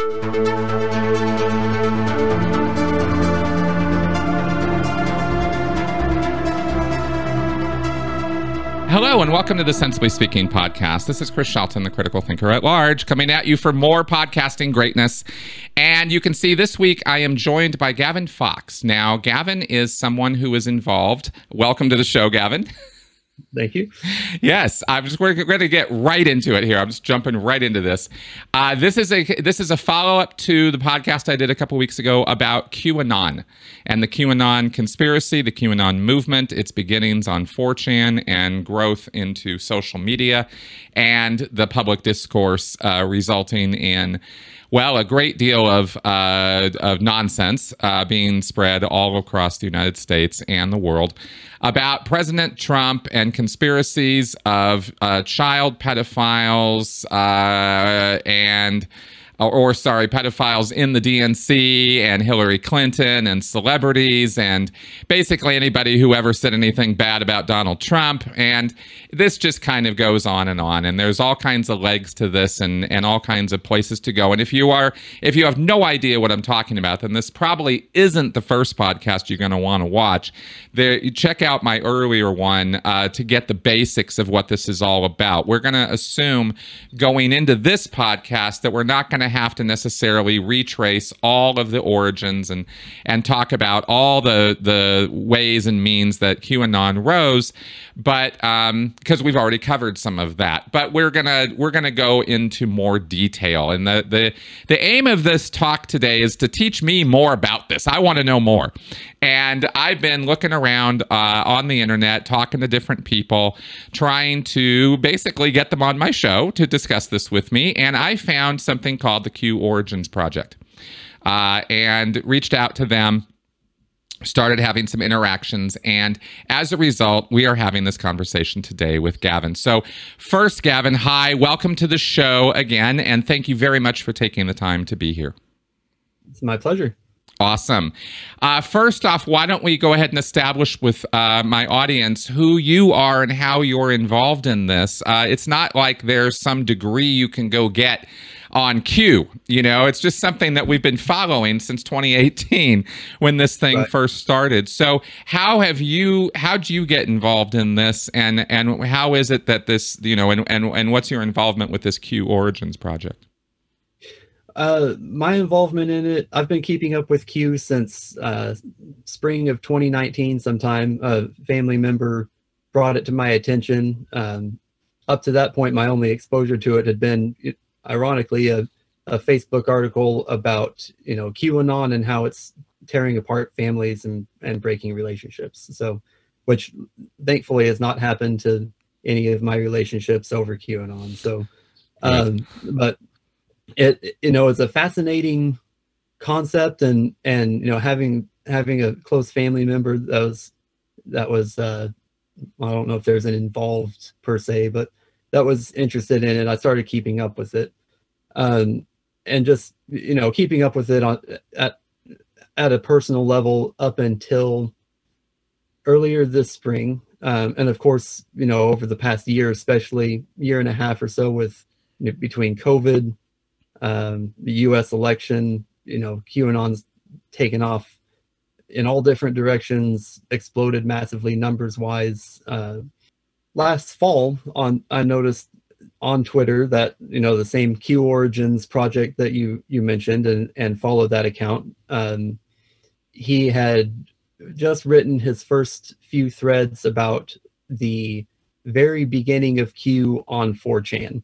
Hello, and welcome to the Sensibly Speaking podcast. This is Chris Shelton, the critical thinker at large, coming at you for more podcasting greatness. And you can see this week I am joined by Gavin Fox. Now, Gavin is someone who is involved. Welcome to the show, Gavin. Thank you. Yes, I'm just we're going to get right into it here. I'm just jumping right into this. Uh, this is a this is a follow up to the podcast I did a couple weeks ago about QAnon and the QAnon conspiracy, the QAnon movement, its beginnings on 4chan and growth into social media, and the public discourse uh, resulting in well, a great deal of uh, of nonsense uh, being spread all across the United States and the world about President Trump and conspiracies of uh, child pedophiles uh, and or, or, sorry, pedophiles in the DNC and Hillary Clinton and celebrities and basically anybody who ever said anything bad about Donald Trump. And this just kind of goes on and on. And there's all kinds of legs to this and, and all kinds of places to go. And if you are, if you have no idea what I'm talking about, then this probably isn't the first podcast you're going to want to watch. There, check out my earlier one uh, to get the basics of what this is all about. We're going to assume going into this podcast that we're not going to have to necessarily retrace all of the origins and and talk about all the the ways and means that QAnon rose, but because we've already covered some of that. But we're gonna we're gonna go into more detail, and the the the aim of this talk today is to teach me more about this. I want to know more, and I've been looking around uh, on the internet, talking to different people, trying to basically get them on my show to discuss this with me. And I found something called the Q Origins Project uh, and reached out to them started having some interactions. And as a result, we are having this conversation today with Gavin. So, first, Gavin, hi, welcome to the show again. And thank you very much for taking the time to be here. It's my pleasure. Awesome. Uh, first off, why don't we go ahead and establish with uh, my audience who you are and how you're involved in this? Uh, it's not like there's some degree you can go get on Q. You know, it's just something that we've been following since 2018 when this thing right. first started. So, how have you? How did you get involved in this, and and how is it that this? You know, and and and what's your involvement with this Q Origins project? Uh, my involvement in it, I've been keeping up with Q since uh, spring of 2019. Sometime a family member brought it to my attention. Um, up to that point, my only exposure to it had been, ironically, a, a Facebook article about you know QAnon and how it's tearing apart families and and breaking relationships. So, which thankfully has not happened to any of my relationships over QAnon. So, um, but it you know it's a fascinating concept and and you know having having a close family member that was that was uh i don't know if there's an involved per se but that was interested in it i started keeping up with it um and just you know keeping up with it on at at a personal level up until earlier this spring um, and of course you know over the past year especially year and a half or so with you know, between covid um, the U.S. election, you know, QAnon's taken off in all different directions, exploded massively numbers wise. Uh, last fall, on I noticed on Twitter that you know the same Q Origins project that you you mentioned and and followed that account. Um, he had just written his first few threads about the very beginning of Q on 4chan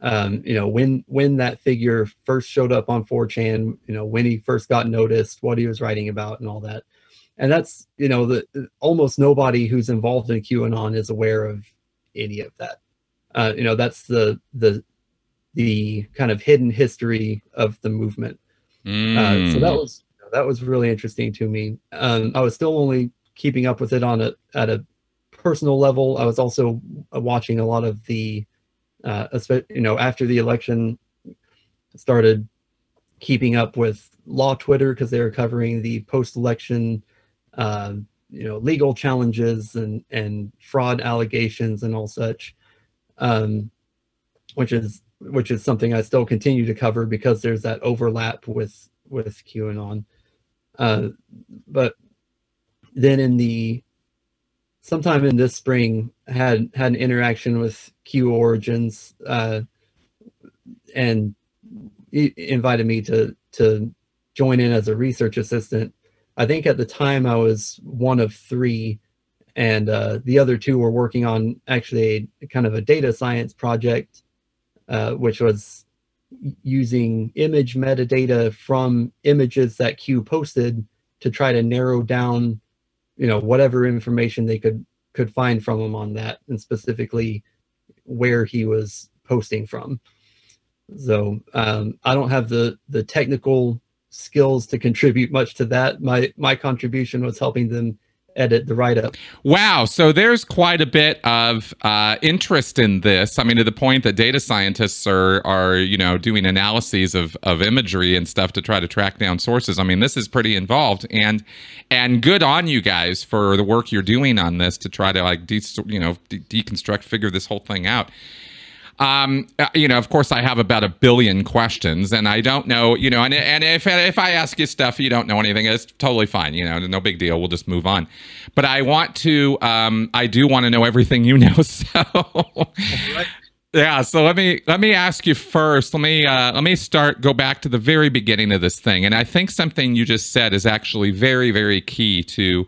um, you know when when that figure first showed up on 4chan you know when he first got noticed what he was writing about and all that and that's you know the almost nobody who's involved in qanon is aware of any of that uh, you know that's the the the kind of hidden history of the movement mm. uh, so that mm. was that was really interesting to me um, i was still only keeping up with it on a at a personal level i was also watching a lot of the uh, you know, after the election, started keeping up with law Twitter because they were covering the post-election, uh, you know, legal challenges and and fraud allegations and all such, um, which is which is something I still continue to cover because there's that overlap with with QAnon. Uh, but then in the sometime in this spring had had an interaction with Q Origins uh, and invited me to to join in as a research assistant. I think at the time I was one of three, and uh, the other two were working on actually a kind of a data science project, uh, which was using image metadata from images that Q posted to try to narrow down you know whatever information they could could find from him on that and specifically where he was posting from. So um, i don't have the the technical skills to contribute much to that my my contribution was helping them edit the write up. Wow. So there's quite a bit of uh, interest in this. I mean, to the point that data scientists are, are you know, doing analyses of, of imagery and stuff to try to track down sources. I mean, this is pretty involved and, and good on you guys for the work you're doing on this to try to like, de- you know, de- deconstruct, figure this whole thing out. Um, uh, you know, of course, I have about a billion questions, and I don't know, you know, and, and if if I ask you stuff you don't know anything, it's totally fine. You know, no big deal. We'll just move on. But I want to, um, I do want to know everything you know. So. Yeah, so let me let me ask you first. Let me uh, let me start. Go back to the very beginning of this thing, and I think something you just said is actually very very key to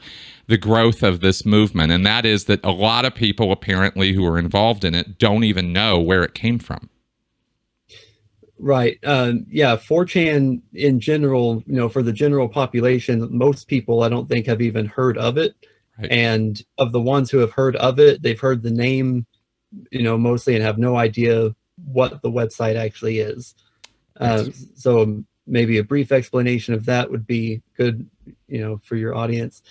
the growth of this movement, and that is that a lot of people apparently who are involved in it don't even know where it came from. Right. Um, yeah. 4chan in general, you know, for the general population, most people I don't think have even heard of it. Right. And of the ones who have heard of it, they've heard the name, you know, mostly and have no idea what the website actually is. Uh, so maybe a brief explanation of that would be good, you know, for your audience.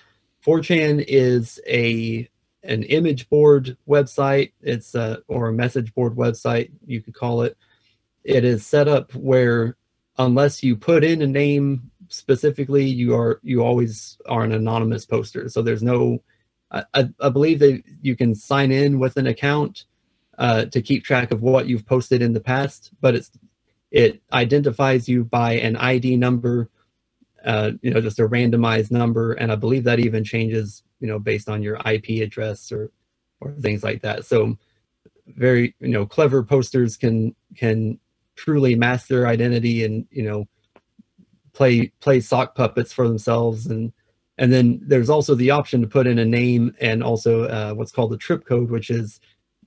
4chan is a an image board website. It's a, or a message board website, you could call it. It is set up where unless you put in a name specifically, you are you always are an anonymous poster. So there's no I, I believe that you can sign in with an account uh, to keep track of what you've posted in the past, but it's it identifies you by an ID number uh, you know, just a randomized number. And I believe that even changes, you know, based on your IP address or, or things like that. So very, you know, clever posters can, can truly mask their identity and, you know, play, play sock puppets for themselves. And, and then there's also the option to put in a name and also uh, what's called the trip code, which is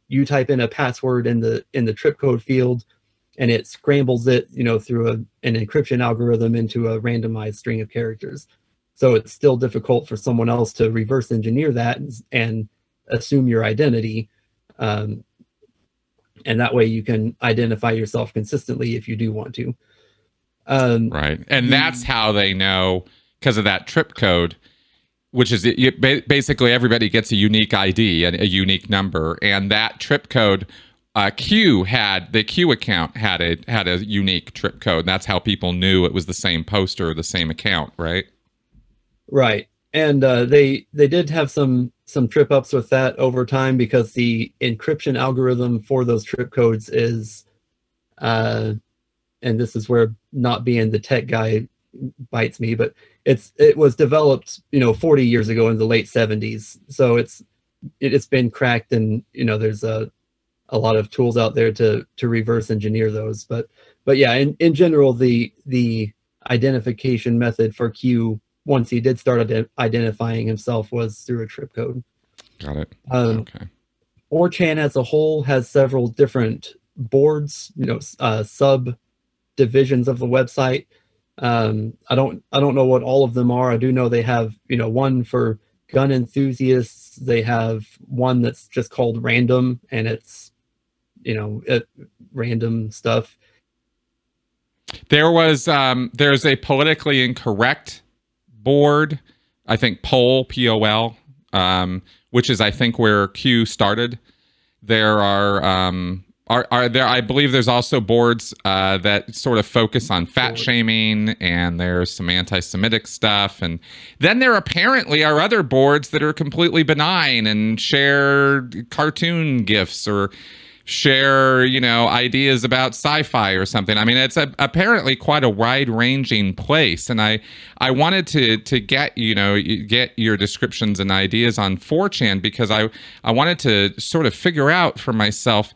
you type in a password in the, in the trip code field and it scrambles it, you know, through a, an encryption algorithm into a randomized string of characters. So it's still difficult for someone else to reverse engineer that and, and assume your identity. Um, and that way you can identify yourself consistently if you do want to. Um, right. And that's how they know because of that trip code, which is basically everybody gets a unique ID and a unique number. And that trip code uh, Q had the Q account had a had a unique trip code. That's how people knew it was the same poster, or the same account, right? Right, and uh, they they did have some some trip ups with that over time because the encryption algorithm for those trip codes is, uh, and this is where not being the tech guy bites me, but it's it was developed you know 40 years ago in the late 70s, so it's it, it's been cracked and you know there's a a lot of tools out there to to reverse engineer those. But but yeah, in, in general, the the identification method for Q once he did start ad- identifying himself was through a trip code. Got it. Um, okay. 4chan as a whole has several different boards, you know, uh, sub divisions of the website. Um, I don't I don't know what all of them are. I do know they have you know one for gun enthusiasts. They have one that's just called random, and it's you know, at random stuff. There was um, there's a politically incorrect board, I think pol P O L, um, which is I think where Q started. There are um, are, are there I believe there's also boards uh, that sort of focus on fat shaming and there's some anti-Semitic stuff and then there apparently are other boards that are completely benign and share cartoon gifs or share you know ideas about sci-fi or something. I mean it's a, apparently quite a wide-ranging place and i i wanted to to get you know get your descriptions and ideas on 4chan because i i wanted to sort of figure out for myself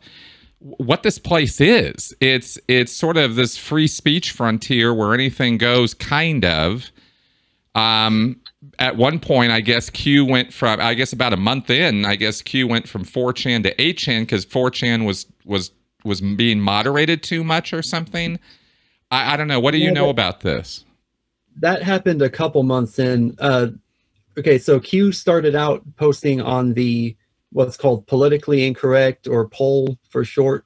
what this place is. It's it's sort of this free speech frontier where anything goes kind of. Um at one point, I guess Q went from I guess about a month in, I guess Q went from 4chan to 8chan because 4chan was was was being moderated too much or something. I, I don't know. What do you yeah, know about this? That happened a couple months in. Uh, okay, so Q started out posting on the what's called politically incorrect or pol for short.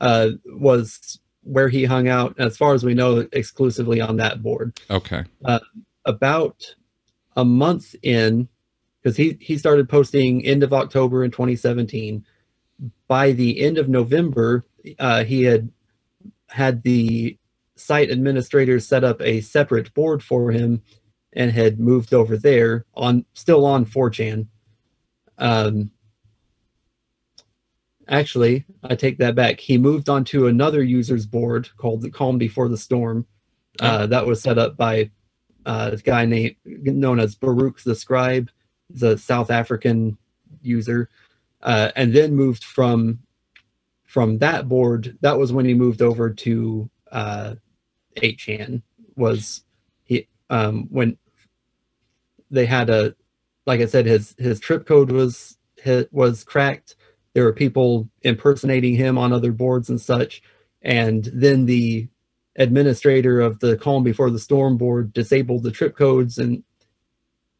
Uh, was where he hung out, as far as we know, exclusively on that board. Okay. Uh, about a month in, because he, he started posting end of October in 2017. By the end of November, uh, he had had the site administrators set up a separate board for him and had moved over there on still on 4chan. Um, actually, I take that back. He moved on to another user's board called the Calm Before the Storm. Uh, that was set up by uh, this guy named known as Baruch the Scribe, he's a South African user, uh, and then moved from from that board. That was when he moved over to uh, 8chan. Was he um, when they had a like I said, his his trip code was was cracked. There were people impersonating him on other boards and such, and then the administrator of the Calm Before the Storm board disabled the trip codes, and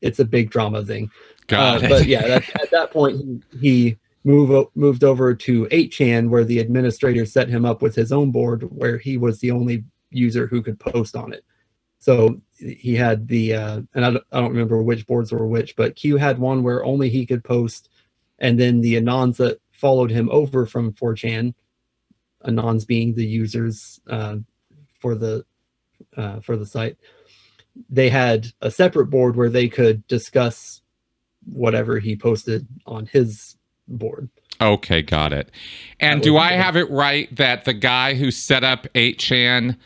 it's a big drama thing. Got uh, it. But yeah, that, at that point, he, he moved moved over to 8chan, where the administrator set him up with his own board, where he was the only user who could post on it. So he had the, uh, and I don't, I don't remember which boards were which, but Q had one where only he could post, and then the Anons that followed him over from 4chan, Anons being the users uh, for the uh, for the site, they had a separate board where they could discuss whatever he posted on his board. Okay, got it. And do I have it right that the guy who set up 8chan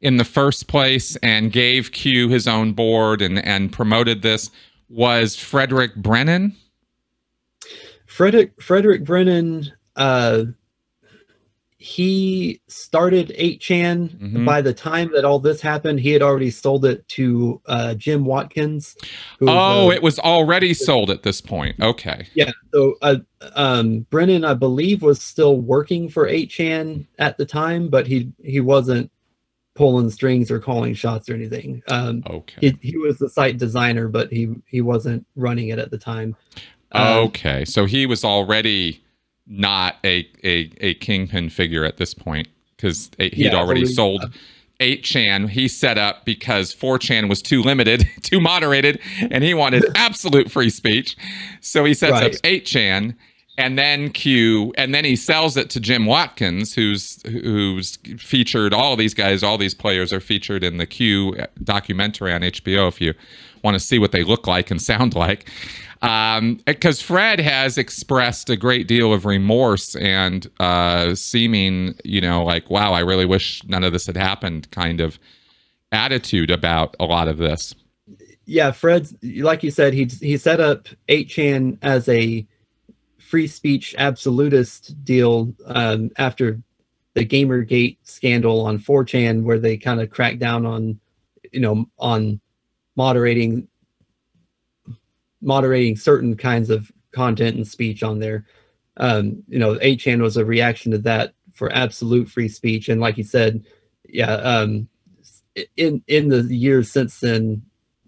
in the first place and gave Q his own board and, and promoted this was Frederick Brennan? Frederick Frederick Brennan uh, he started 8chan. Mm-hmm. By the time that all this happened, he had already sold it to uh, Jim Watkins. oh, it was already sold at this point. Okay. Yeah. So uh, um, Brennan, I believe, was still working for 8chan at the time, but he he wasn't pulling strings or calling shots or anything. Um, okay. He, he was the site designer, but he he wasn't running it at the time. Um, okay. So he was already not a a, a kingpin figure at this point because he'd yeah, already sold. 8chan he set up because 4chan was too limited, too moderated, and he wanted absolute free speech. So he sets right. up 8chan and then Q and then he sells it to Jim Watkins who's who's featured all these guys, all these players are featured in the Q documentary on HBO if you want to see what they look like and sound like because um, Fred has expressed a great deal of remorse and uh, seeming, you know, like, wow, I really wish none of this had happened kind of attitude about a lot of this. Yeah, Fred, like you said, he he set up 8chan as a free speech absolutist deal um, after the Gamergate scandal on 4chan, where they kind of cracked down on, you know, on moderating moderating certain kinds of content and speech on there. Um, you know, 8chan was a reaction to that for absolute free speech. And like you said, yeah, um, in in the years since then,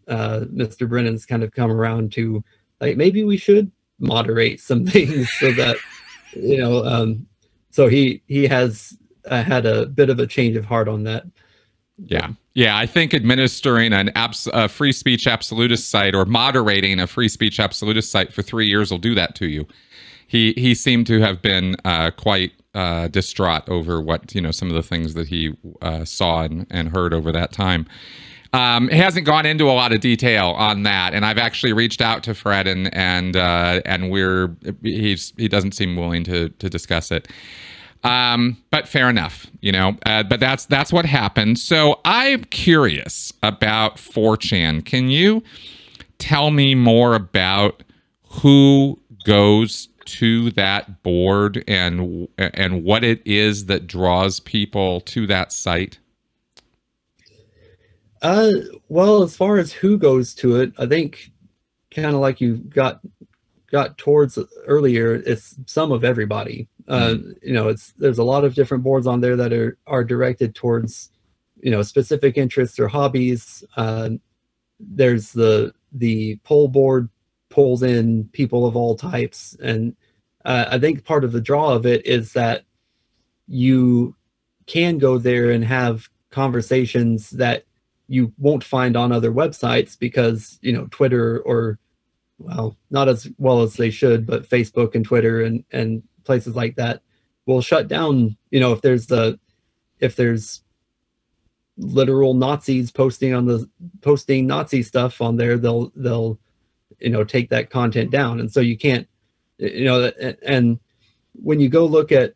uh, Mr. Brennan's kind of come around to like maybe we should moderate some things so that you know. Um, so he he has uh, had a bit of a change of heart on that. Yeah. Yeah, I think administering an abs- a free speech absolutist site or moderating a free speech absolutist site for three years will do that to you. He he seemed to have been uh, quite uh, distraught over what you know some of the things that he uh, saw and, and heard over that time. Um, he hasn't gone into a lot of detail on that, and I've actually reached out to Fred, and and uh, and we're he's he doesn't seem willing to to discuss it. Um, but fair enough, you know. Uh, but that's that's what happened. So I'm curious about 4chan. Can you tell me more about who goes to that board and and what it is that draws people to that site? Uh, well, as far as who goes to it, I think kind of like you got got towards earlier, it's some of everybody. Uh, mm. You know, it's there's a lot of different boards on there that are are directed towards you know specific interests or hobbies. Uh, there's the the pol board pulls in people of all types, and uh, I think part of the draw of it is that you can go there and have conversations that you won't find on other websites because you know Twitter or well not as well as they should but Facebook and Twitter and and places like that will shut down you know if there's the if there's literal Nazis posting on the posting Nazi stuff on there they'll they'll you know take that content down. And so you can't you know and when you go look at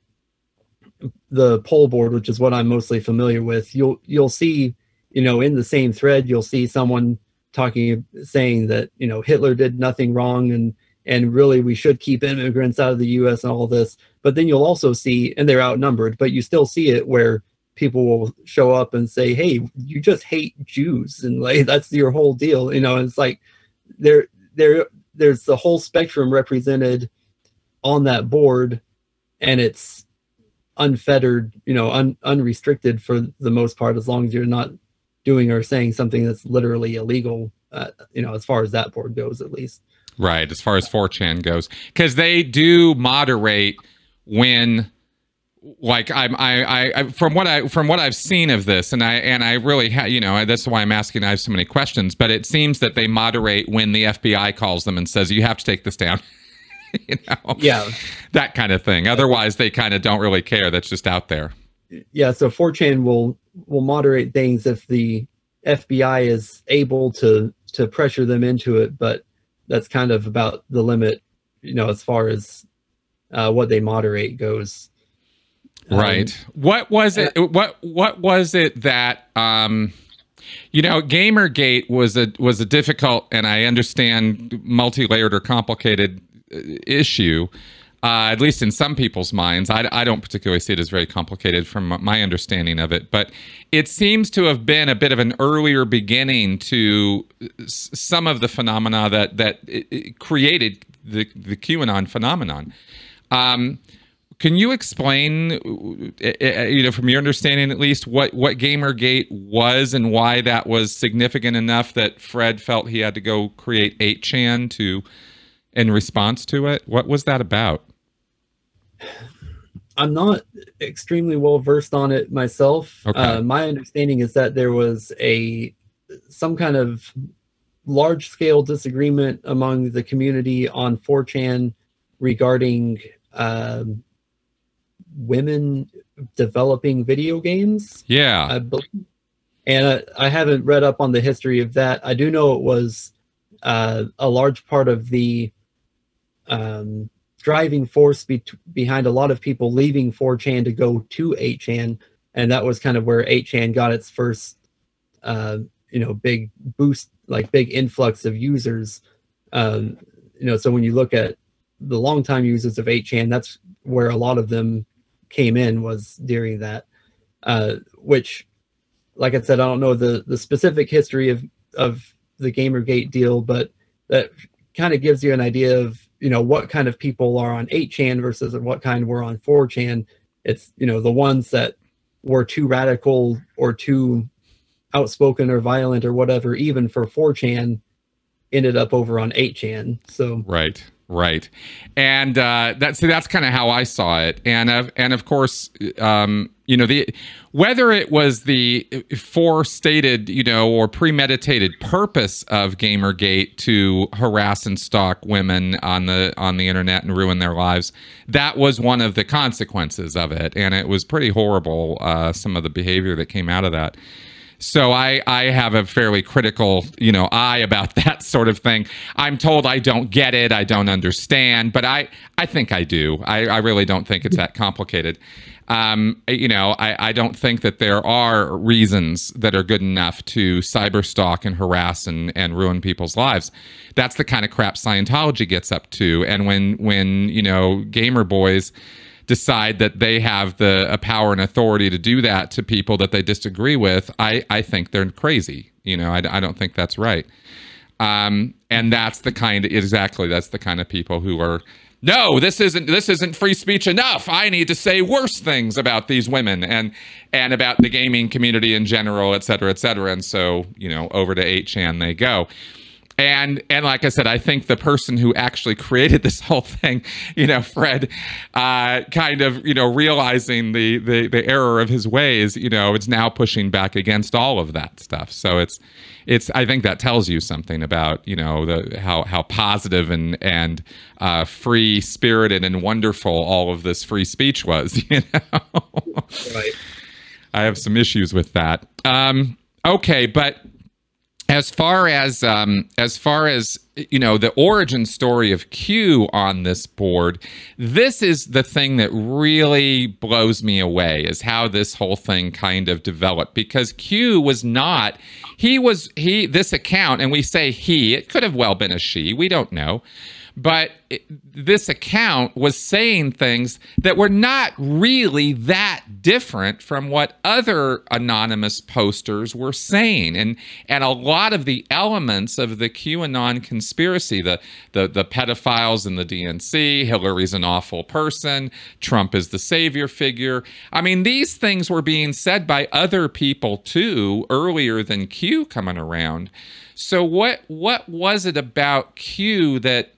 the pol board which is what I'm mostly familiar with you'll you'll see you know, in the same thread, you'll see someone talking, saying that, you know, Hitler did nothing wrong and, and really we should keep immigrants out of the US and all this. But then you'll also see, and they're outnumbered, but you still see it where people will show up and say, Hey, you just hate Jews. And like, that's your whole deal. You know, And it's like there, there, there's the whole spectrum represented on that board and it's unfettered, you know, un, unrestricted for the most part, as long as you're not doing or saying something that's literally illegal, uh, you know, as far as that board goes, at least. Right, as far as 4chan goes, because they do moderate when like I'm I, I from what I from what I've seen of this and I and I really ha, you know that's why I'm asking I have so many questions but it seems that they moderate when the FBI calls them and says you have to take this down. You know? Yeah. That kind of thing. Otherwise they kind of don't really care. That's just out there. Yeah so 4chan will will moderate things if the FBI is able to to pressure them into it, but that's kind of about the limit, you know, as far as uh, what they moderate goes. Right. Um, what was it? What what was it that um, you know, GamerGate was a was a difficult and I understand multi-layered or complicated uh, issue uh, at least in some people's minds. I, I, don't particularly see it as very complicated from my understanding of it, but it seems to have been a bit of an earlier beginning to some of the phenomena that that created the the QAnon phenomenon. Um, can you explain, uh, uh, you know, from your understanding at least, what what GamerGate was and why that was significant enough that Fred felt he had to go create 8chan to in response to it? What was that about? I'm not extremely well versed on it myself. Okay. Uh, my understanding is that there was a some kind of large scale disagreement among the community on 4chan regarding um, women developing video games. Yeah. and I, I, haven't read up on the history of that. I do know it was uh, a large part of the um, driving force be- behind a lot of people leaving 4chan to go to 8chan. And that was kind of where 8chan got its first, uh, you know, big boost, like big influx of users. Um, you know, so when you look at the longtime users of 8chan, that's where a lot of them came in was during that, uh, which, like I said, I don't know the, the specific history of, of the Gamergate deal, but that kind of gives you an idea of you know what kind of people are on 8chan versus what kind were on 4chan it's you know the ones that were too radical or too outspoken or violent or whatever even for 4chan ended up over on 8chan so right right. And uh that's that's kind of how i saw it. And of and of course um you know the whether it was the forestated you know or premeditated purpose of gamergate to harass and stalk women on the on the internet and ruin their lives that was one of the consequences of it and it was pretty horrible uh, some of the behavior that came out of that so I, I have a fairly critical, you know, eye about that sort of thing. I'm told I don't get it, I don't understand, but I, I think I do. I, I really don't think it's that complicated. Um, you know, I, I, don't think that there are reasons that are good enough to cyberstalk and harass and, and ruin people's lives. That's the kind of crap Scientology gets up to. And when when you know gamer boys decide that they have the power and authority to do that to people that they disagree with, I I think they're crazy. You know, I, I don't think that's right. Um, and that's the kind of exactly that's the kind of people who are no this isn't this isn't free speech enough. I need to say worse things about these women and and about the gaming community in general et cetera et cetera. And so you know over to 8chan they go and and like I said, I think the person who actually created this whole thing, you know, Fred, uh, kind of you know realizing the, the the error of his ways, you know, it's now pushing back against all of that stuff. So it's it's I think that tells you something about you know the how how positive and and uh, free spirited and wonderful all of this free speech was. You know, right. I have some issues with that. Um, okay, but as far as um, as far as you know the origin story of q on this board this is the thing that really blows me away is how this whole thing kind of developed because q was not he was he this account and we say he it could have well been a she we don't know but this account was saying things that were not really that different from what other anonymous posters were saying. And and a lot of the elements of the QAnon conspiracy the the the pedophiles in the DNC Hillary's an awful person Trump is the savior figure. I mean these things were being said by other people too earlier than Q coming around. So what what was it about Q that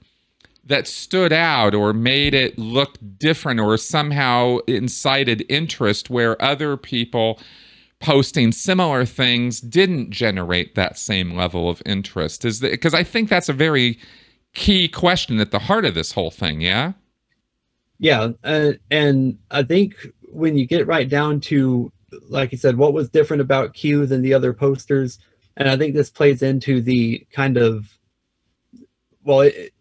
that stood out or made it look different or somehow incited interest where other people posting similar things didn't generate that same level of interest? Is that because i think that's a very key question at the heart of this whole thing yeah? Yeah uh, and i think when you get right down to like you said what was different about q than the other posters and i think this plays into the kind of well it,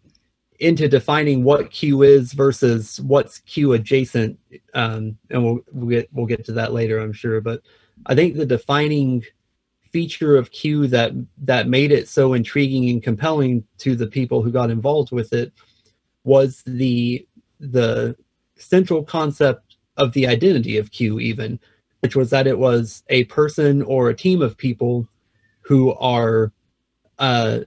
into defining what Q is versus what's Q adjacent, um, and we'll we'll get we'll get to that later, I'm sure. But I think the defining feature of Q that that made it so intriguing and compelling to the people who got involved with it was the the central concept of the identity of Q, even, which was that it was a person or a team of people who are uh,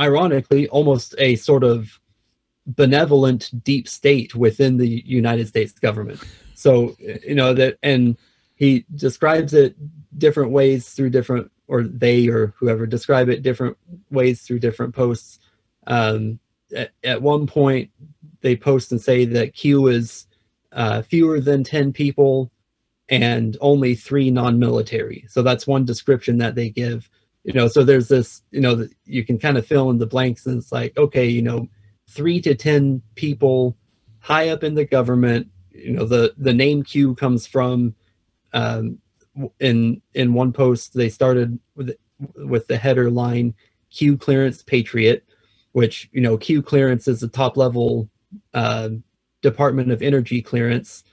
ironically, almost a sort of benevolent deep state within the United States government. So, you know, that, and he describes it different ways through different, or they or whoever describe it different ways through different posts. Um, at, at one point, they post and say that Q is uh, fewer than 10 people and only three non military. So that's one description that they give you know so there's this you know you can kind of fill in the blanks and it's like okay you know three to ten people high up in the government you know the the name q comes from um in in one post they started with with the header line q clearance patriot which you know q clearance is the top level uh, department of energy clearance.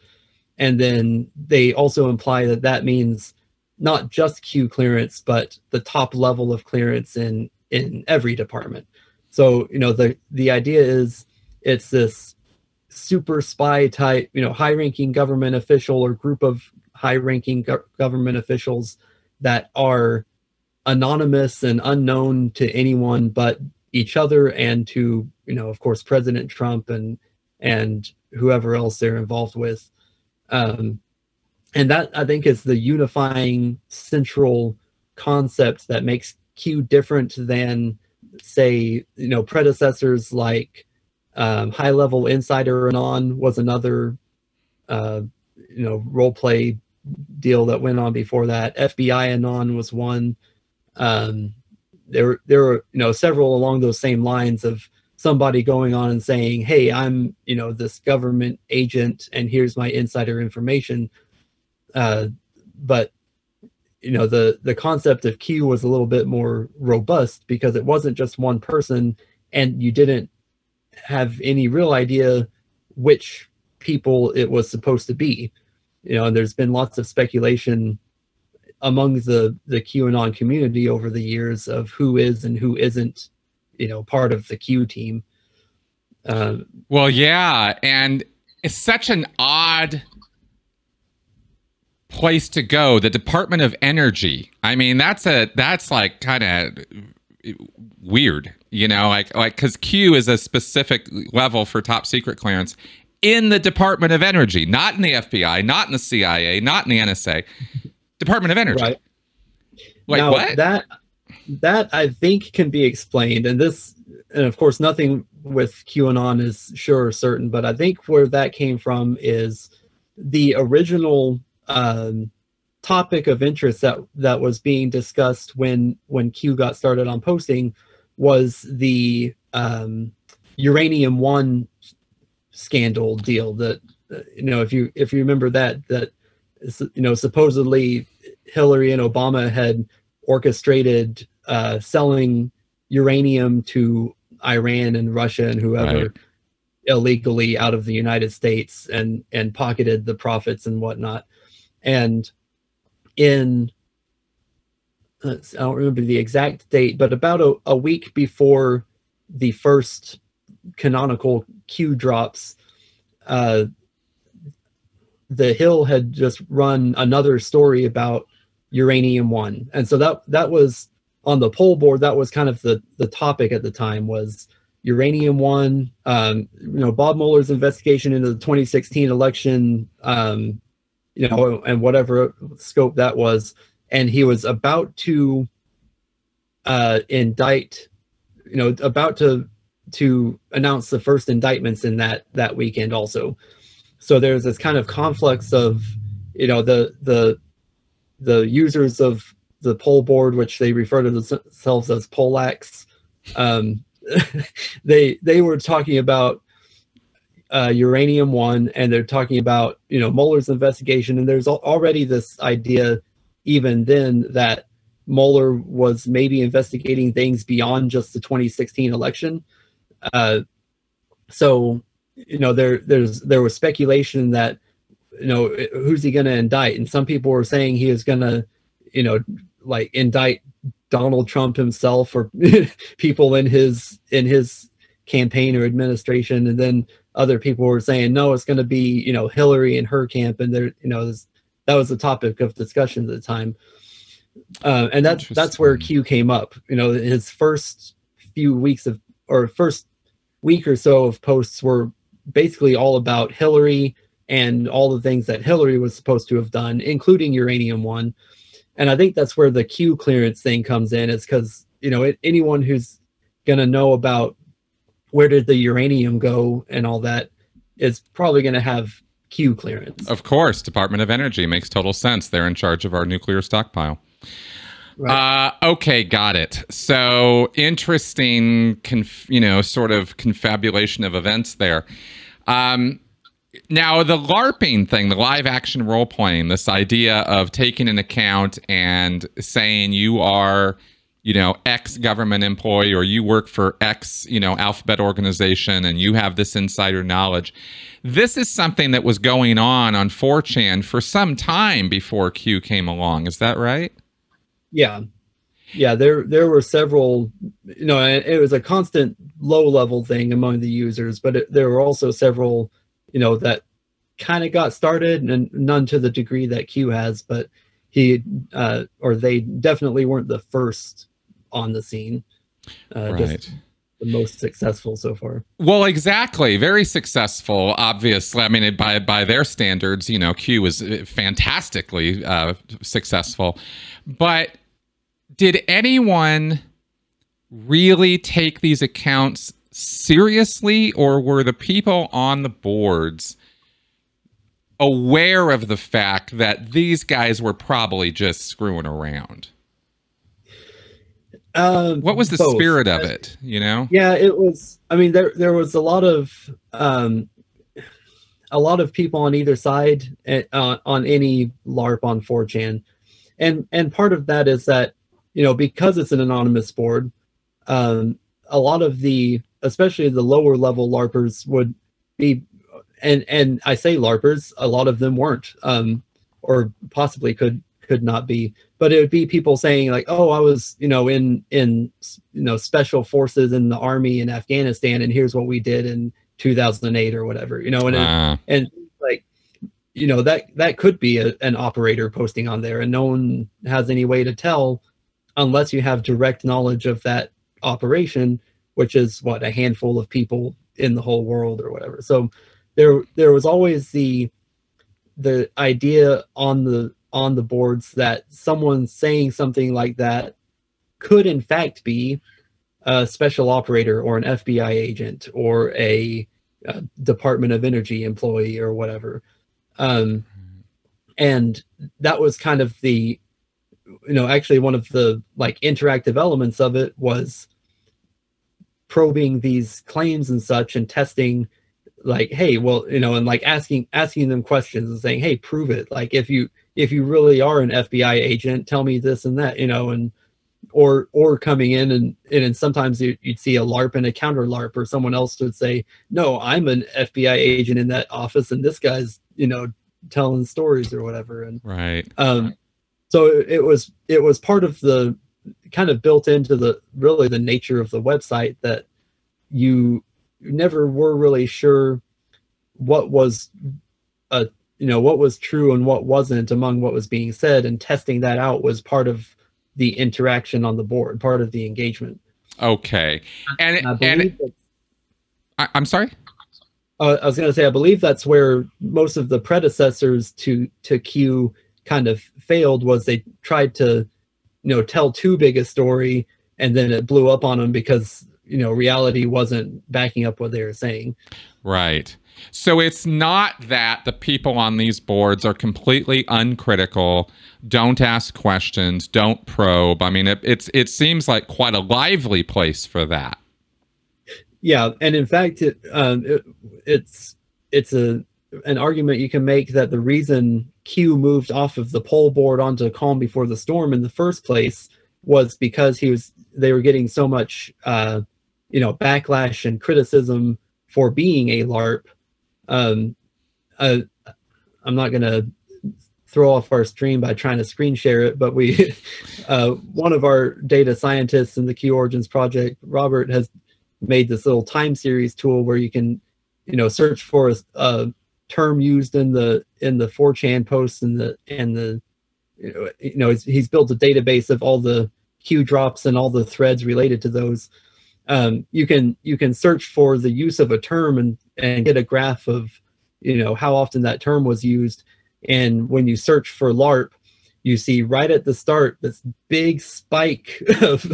And then they also imply that that means not just Q clearance, but the top level of clearance in in every department. So you know the the idea is it's this super spy type, you know, high ranking government official or group of high ranking go- government officials that are anonymous and unknown to anyone but each other and to you know of course President Trump and and whoever else they're involved with. Um, and that I think is the unifying central concept that makes Q different than say you know predecessors like um, high level insider anon was another uh, you know role play deal that went on before that. Fbi anon was one. Um, there there were you know several along those same lines of somebody going on and saying hey i'm you know this government agent and here's my insider information uh, but you know the the concept of Q was a little bit more robust because it wasn't just one person, and you didn't have any real idea which people it was supposed to be. You know, and there's been lots of speculation among the the QAnon community over the years of who is and who isn't, you know, part of the Q team. Uh, well, yeah, and it's such an odd place to go. The Department of Energy. I mean, that's a that's like kind of weird, you know, like like because Q is a specific level for top secret clearance in the Department of Energy, not in the FBI, not in the CIA, not in the NSA. Department of Energy. Right. Like now, what? That that I think can be explained, and this, and of course, nothing with QAnon is sure or certain, but I think where that came from is the original um, topic of interest that that was being discussed when when Q got started on posting was the um, uranium one scandal deal that you know if you if you remember that that you know supposedly Hillary and Obama had orchestrated uh, selling uranium to Iran and Russia and whoever right. illegally out of the United States and and pocketed the profits and whatnot. And in I don't remember the exact date, but about a, a week before the first canonical Q drops, uh, the Hill had just run another story about uranium one, and so that that was on the pol board. That was kind of the the topic at the time was uranium one. Um, you know, Bob Mueller's investigation into the 2016 election. Um, you know, and whatever scope that was, and he was about to uh, indict. You know, about to to announce the first indictments in that that weekend also so there's this kind of conflicts of you know the the the users of the pol board which they refer to themselves as pollax um, they they were talking about uh, uranium one and they're talking about you know Mueller's investigation. And there's already this idea even then that Mueller was maybe investigating things beyond just the 2016 election. Uh, so you know there there's there was speculation that you know who's he going to indict? And some people were saying he is going to you know like indict Donald Trump himself or people in his in his campaign or administration. And then other people were saying no it's going to be you know Hillary and her camp and there you know that was the topic of discussion at the time uh, and that's that's where Q came up you know his first few weeks of or first week or so of posts were basically all about Hillary and all the things that Hillary was supposed to have done, including uranium one. And I think that's where the Q clearance thing comes in, is because you know it, anyone who's going to know about where did the uranium go and all that, it's probably going to have Q clearance. Of course, Department of Energy makes total sense. They're in charge of our nuclear stockpile. Right. Uh, okay, got it. So interesting, conf- you know, sort of confabulation of events there. Um, now, the LARPing thing, the live action role playing, this idea of taking an account and saying you are, you know, X government employee or you work for X, you know, alphabet organization and you have this insider knowledge. This is something that was going on on 4chan for some time before Q came along. Is that right? Yeah. Yeah, there there were several, you know, it was a constant low level thing among the users, but it, there were also several, you know, that kind of got started and none to the degree that Q has, but he uh, or they definitely weren't the first on the scene. Uh, right. Just the most successful so far. Well, exactly, very successful. Obviously, I mean, by by their standards, you know, Q was fantastically uh, successful, but did anyone really take these accounts seriously, or were the people on the boards aware of the fact that these guys were probably just screwing around? Uh, what was the both. spirit of it? You know? Yeah, it was. I mean, there there was a lot of um, a lot of people on either side uh, on any LARP on 4chan, and and part of that is that you know, because it's an anonymous board, um, a lot of the, especially the lower level LARPers, would be and and I say larpers, a lot of them weren't, um, or possibly could could not be. But it would be people saying like, "Oh, I was, you know, in in you know special forces in the army in Afghanistan, and here's what we did in 2008 or whatever," you know, and uh. and like, you know, that that could be a, an operator posting on there, and no one has any way to tell unless you have direct knowledge of that operation, which is what a handful of people in the whole world or whatever. So there there was always the the idea on the on the boards that someone saying something like that could in fact be a special operator or an FBI agent or a, a Department of Energy employee or whatever. Um, and that was kind of the you know actually one of the like interactive elements of it was probing these claims and such and testing like hey well you know and like asking asking them questions and saying hey prove it like if you if you really are an fbi agent tell me this and that you know and or or coming in and and sometimes you, would see a larp and a counter larp or someone else would say no i'm an fbi agent in that office and this guy's you know telling stories or whatever. And right. um so it was it was part of the kind of built into the really the nature of the website that you never were really sure what was a you know what was true and what wasn't among what was being said and testing that out was part of the interaction on the board part of the engagement. Okay. And and, and I, am sorry? Uh, i was going to say i believe that's where most of the predecessors to to q kind of failed was they tried to you know tell too big a story and then it blew up on them because you know reality wasn't backing up what they were saying. Right so it's not that the people on these boards are completely uncritical. Don't ask questions. Don't probe. I mean it, it's it seems like quite a lively place for that. Yeah and in fact it, um, it, it's it's a an argument you can make that the reason Q moved off of the pol board onto Calm Before the Storm in the first place was because he was they were getting so much uh, you know backlash and criticism for being a LARP. Um, uh, I'm not gonna throw off our stream by trying to screen share it, but we uh, one of our data scientists in the Q Origins project, Robert, has made this little time series tool where you can you know search for a, a term used in the in the 4chan posts and the and the you know, you know he's, he's built a database of all the Q drops and all the threads related to those. Um, you can you can search for the use of a term and and get a graph of you know how often that term was used. And when you search for LARP, you see right at the start this big spike of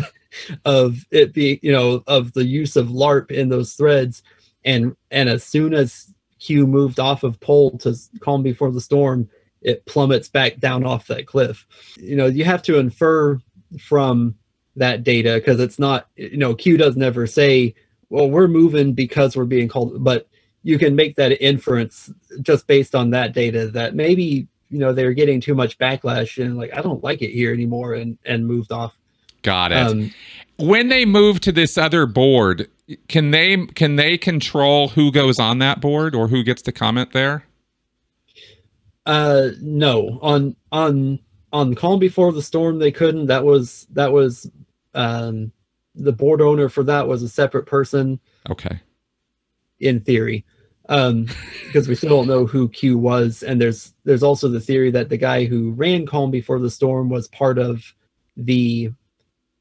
of it being you know of the use of LARP in those threads. And and as soon as Q moved off of pol to calm before the storm, it plummets back down off that cliff. You know, you have to infer from that data because it's not, you know, Q does never say, well, we're moving because we're being called, but you can make that inference just based on that data that maybe, you know, they're getting too much backlash and like, I don't like it here anymore and, and moved off. Got it. Um, when they move to this other board, can they can they control who goes on that board or who gets to comment there? Uh, no. On on on Calm Before the Storm, they couldn't. That was that was um, the board owner for that was a separate person. Okay. In theory, um, because we still don't know who Q was, and there's there's also the theory that the guy who ran Calm Before the Storm was part of the,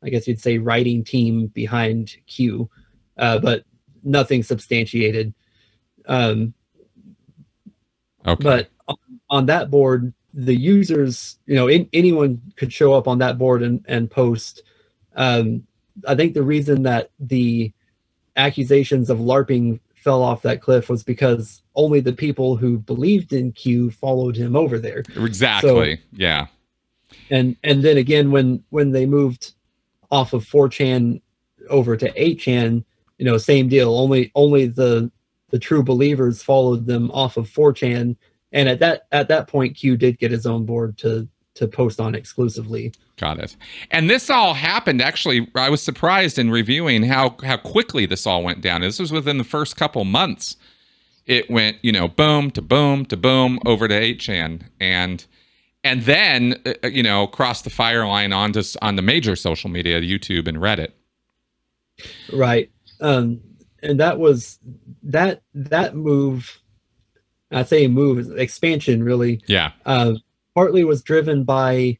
I guess you'd say, writing team behind Q uh, but nothing substantiated. Um, okay. But on, on, that board, the users, you know, in, anyone could show up on that board and, and post. Um, I think the reason that the accusations of LARPing fell off that cliff was because only the people who believed in Q followed him over there. Exactly. So, yeah. And and then again when when they moved off of 4chan over to 8chan, you know, same deal. Only only the the true believers followed them off of 4chan, and at that at that point, Q did get his own board to to post on exclusively. Got it. And this all happened actually. I was surprised in reviewing how how quickly this all went down. This was within the first couple months. it went, you know, boom to boom to boom over to 8chan and and then uh, you know cross the fire line onto on the major social media, YouTube and Reddit. Right. Um, and that was that that move. I say move expansion really. Yeah. Uh, partly was driven by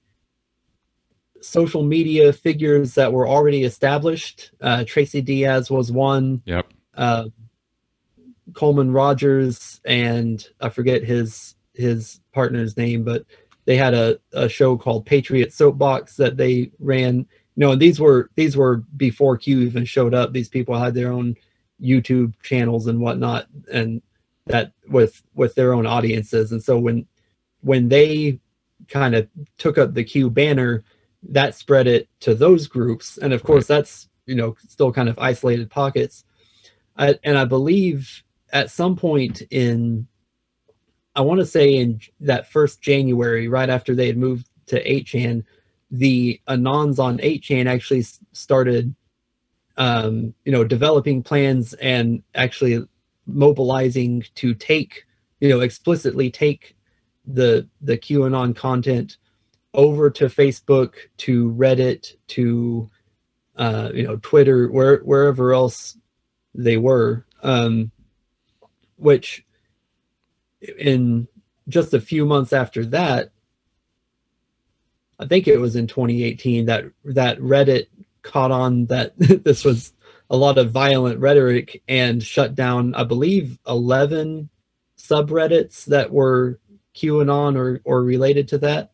social media figures that were already established. Uh, Tracy Diaz was one. Yep. Uh, Coleman Rogers and I forget his his partner's name, but they had a, a show called Patriot Soapbox that they ran. You know, and these were these were before Q even showed up. These people had their own YouTube channels and whatnot, and that with with their own audiences. And so when when they kind of took up the Q banner, that spread it to those groups. And of course, that's you know still kind of isolated pockets. I, and I believe at some point in I want to say in that first January, right after they had moved to 8chan, the Anons on 8chan actually started, um, you know, developing plans and actually mobilizing to take, you know, explicitly take the the QAnon content over to Facebook, to Reddit, to uh, you know, Twitter, where wherever else they were. Um, which in just a few months after that, I think it was in 2018 that that Reddit caught on that this was a lot of violent rhetoric and shut down, I believe, 11 subreddits that were QAnon or or related to that.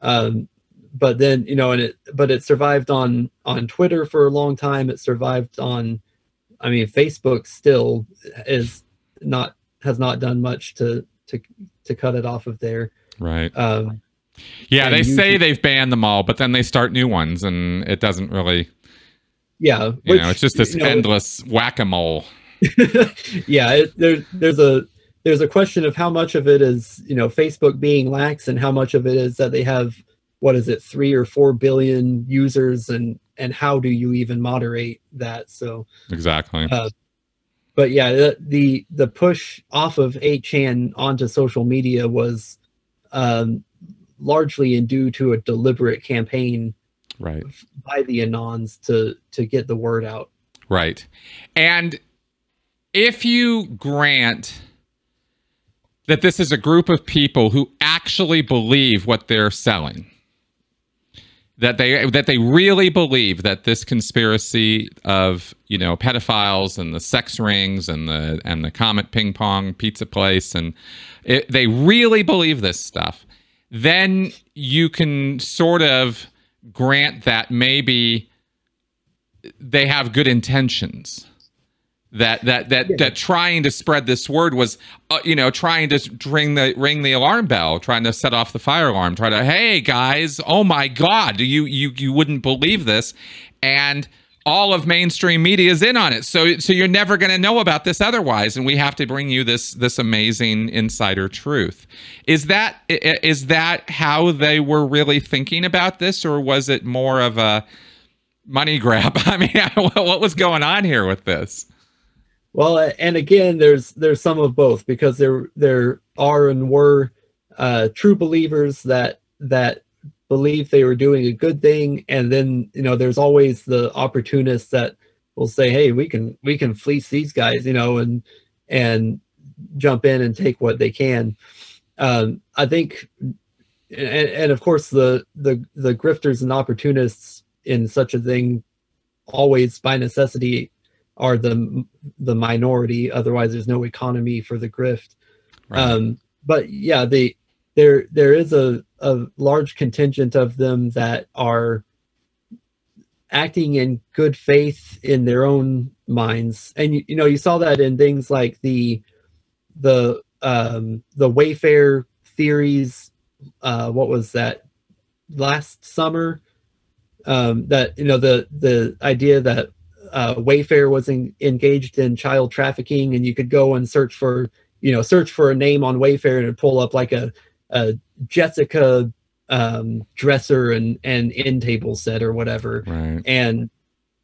Um, but then you know, and it but it survived on on Twitter for a long time. It survived on, I mean, Facebook still is not has not done much to to to cut it off of there. Right. Um, yeah, they YouTube- say they've banned them all, but then they start new ones, and it doesn't really. yeah, You know, it's just this you know, endless whack a mole. yeah, it, there, there's a there's a question of how much of it is you know Facebook being lax and how much of it is that they have what is it three or four billion users and and how do you even moderate that? So Exactly. Uh, but yeah, the, the the push off of 8chan onto social media was um, largely in due to a deliberate campaign right. by the Anons to to get the word out. Right. And if you grant that this is a group of people who actually believe what they're selling, that they that they really believe that this conspiracy of you know pedophiles and the sex rings and the and the comet ping pong pizza place and it, they really believe this stuff, then you can sort of grant that maybe they have good intentions that that that that trying to spread this word was uh, you know trying to ring the ring the alarm bell trying to set off the fire alarm trying to hey guys oh my god you you you wouldn't believe this? And all of mainstream media is in on it. So so you're never going to know about this otherwise and we have to bring you this this amazing insider truth. Is that is that how they were really thinking about this or was it more of a money grab? I mean what was going on here with this Well, and again, there's there's some of both because there there are and were uh, true believers that that believe they were doing a good thing, and then you know there's always the opportunists that will say, "Hey, we can we can fleece these guys," you know, and and jump in and take what they can. Um, I think, and, and of course, the the the grifters and opportunists in such a thing always by necessity are the the minority. Otherwise there's no economy for the grift. Right. um but yeah the there there is a a large contingent of them that are acting in good faith in their own minds. And you, you know you saw that in things like the the um the wayfair theories uh what was that last summer? Um that you know the the idea that uh, Wayfair was in, engaged in child trafficking, and you could go and search for, you know, search for a name on Wayfair and it'd pull up like a, a Jessica um, dresser and and end table set or whatever, right and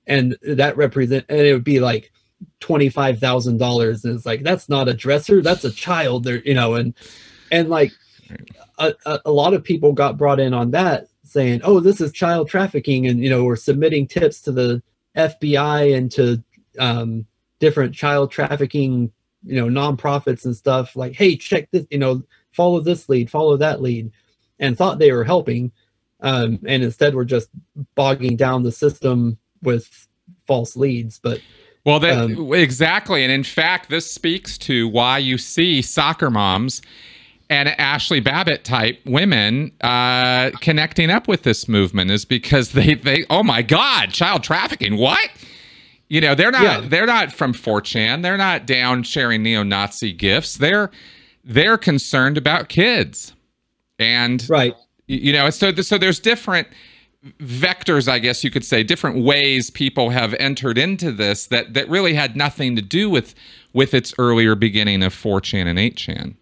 and that represent and it would be like twenty five thousand dollars, and it's like that's not a dresser, that's a child. There, you know, and and like a, a, a lot of people got brought in on that, saying, "Oh, this is child trafficking," and you know, we're submitting tips to the FBI and to um, different child trafficking, you know, nonprofits and stuff. Like, hey, check this, you know, follow this lead, follow that lead, and thought they were helping, um, and instead we're just bogging down the system with false leads. But well, that, um, exactly, and in fact, this speaks to why you see soccer moms and Ashli Babbitt type women uh, connecting up with this movement is because they they oh my god child trafficking what? You know they're not yeah. they're not from 4chan they're not down sharing neo-Nazi gifts. They're they're concerned about kids. And right. you know so so there's different vectors i guess you could say different ways people have entered into this that that really had nothing to do with with its earlier beginning of 4chan and 8chan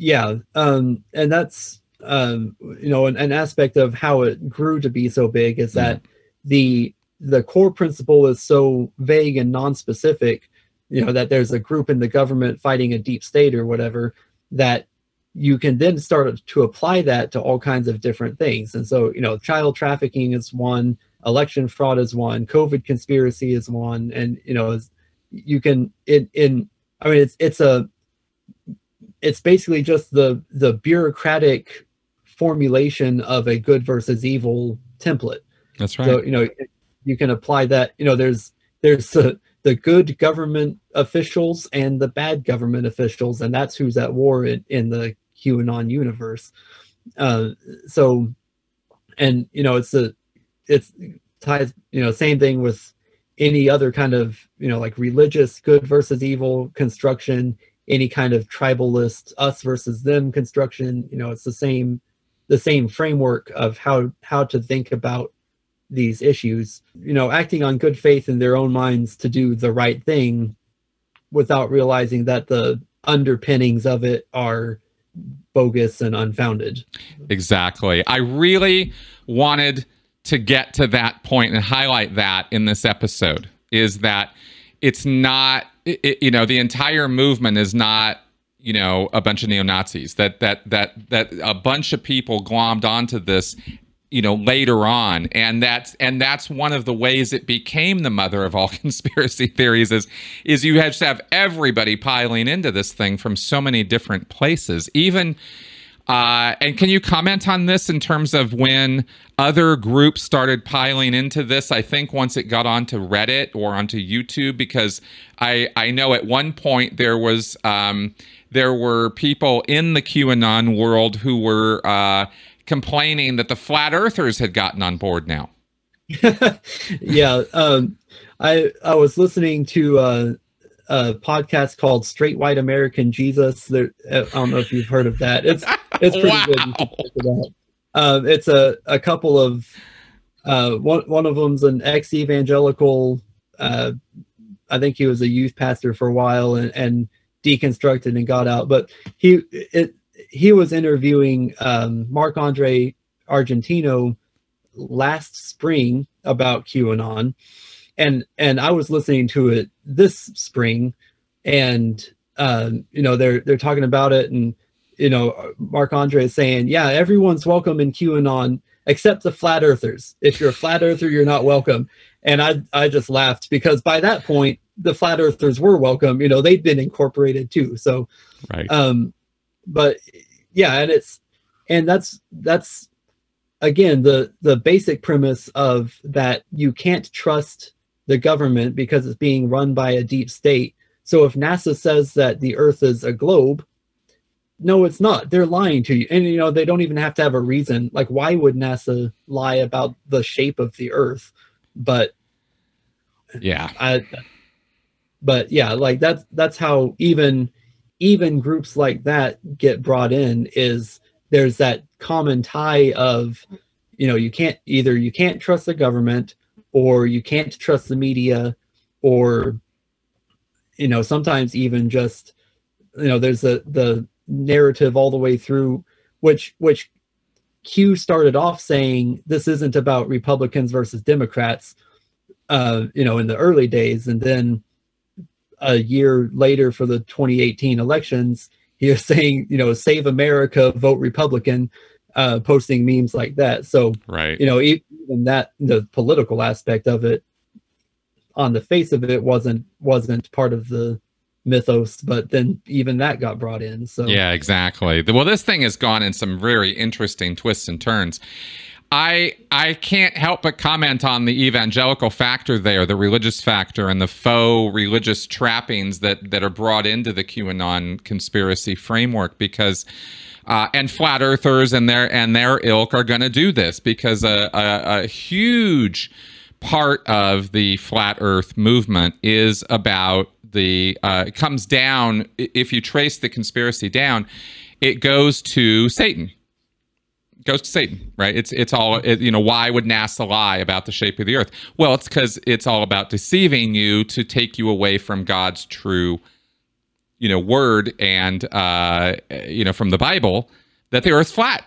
yeah um and that's um you know an, an, aspect of how it grew to be so big is that mm. the the core principle is so vague and non-specific you know that there's a group in the government fighting a deep state or whatever that you can then start to apply that to all kinds of different things and so you know child trafficking is one election fraud is one covid conspiracy is one and you know you can in in i mean it's it's a it's basically just the the bureaucratic formulation of a good versus evil template. That's right. So you know you can apply that. You know there's there's the the good government officials and the bad government officials, and that's who's at war in, in the QAnon universe. Uh, so, and you know it's a it's ties you know same thing with any other kind of you know like religious good versus evil construction any kind of tribalist us versus them construction you know it's the same the same framework of how how to think about these issues. You know acting on good faith in their own minds to do the right thing without realizing that the underpinnings of it are bogus and unfounded. Exactly. I really wanted to get to that point and highlight that in this episode is that it's not it, you know the entire movement is not you know a bunch of neo Nazis that that that that a bunch of people glommed onto this you know later on. And that's and that's one of the ways it became the mother of all conspiracy theories is is you have to have everybody piling into this thing from so many different places. Even uh, and can you comment on this in terms of when other groups started piling into this? I think once it got onto Reddit or onto YouTube, because I I know at one point there was um, there were people in the QAnon world who were uh, complaining that the flat earthers had gotten on board now. yeah, um, I I was listening to uh, a podcast called Straight White American Jesus. There, I don't know if you've heard of that. It's it's pretty wow. good. Um, it's a a couple of uh, one one of them's an ex evangelical. Uh, I think he was a youth pastor for a while and, and deconstructed and got out. But he it he was interviewing um, Marc Andre Argentino last spring about QAnon, and and I was listening to it this spring, and um, you know they're they're talking about it, and you know Marc Andre is saying, yeah, everyone's welcome in QAnon except the flat earthers. If you're a flat earther, you're not welcome. And I I just laughed because by that point the flat earthers were welcome. You know they'd been incorporated too. So, right. Um, but yeah, and it's and that's that's again the the basic premise of that you can't trust the government because it's being run by a deep state. So if NASA says that the Earth is a globe, no, it's not. They're lying to you. And you know, they don't even have to have a reason. Like why would NASA lie about the shape of the Earth? But yeah. I but yeah, like that's that's how even even groups like that get brought in is there's that common tie of you know you can't either you can't trust the government or you can't trust the media or you know sometimes even just you know there's the the narrative all the way through which which q started off saying this isn't about republicans versus democrats uh, you know, in the early days, and then a year later for the 2018 elections, he was saying, you know, "Save America, vote Republican," uh, posting memes like that. So, right, you know, even that the political aspect of it, on the face of it, wasn't wasn't part of the mythos, but then even that got brought in. So yeah, exactly. Well, this thing has gone in some very interesting twists and turns. I I can't help but comment on the evangelical factor there, the religious factor, and the faux religious trappings that that are brought into the QAnon conspiracy framework because. Uh, and flat earthers and their and their ilk are going to do this because a, a, a huge part of the flat earth movement is about the uh, it comes down if you trace the conspiracy down it goes to satan. Goes to satan right? It's it's all it, you know why would nasa lie about the shape of the earth? Well it's because it's all about deceiving you to take you away from god's true you know word and uh you know from the bible that the earth's flat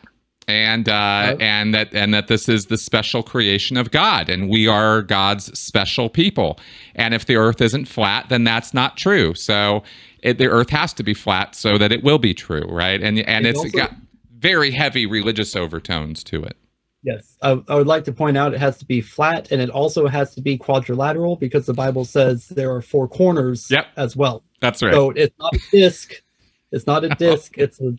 and uh, and that and that this is the special creation of God, and we are God's special people. And if the Earth isn't flat, then that's not true. So it, the Earth has to be flat so that it will be true, right? And and it's, it's also, got very heavy religious overtones to it. Yes, I, I, would like to point out it has to be flat, and it also has to be quadrilateral because the Bible says there are four corners yep. as well. That's right. So it's not a disc. It's not a disc. It's a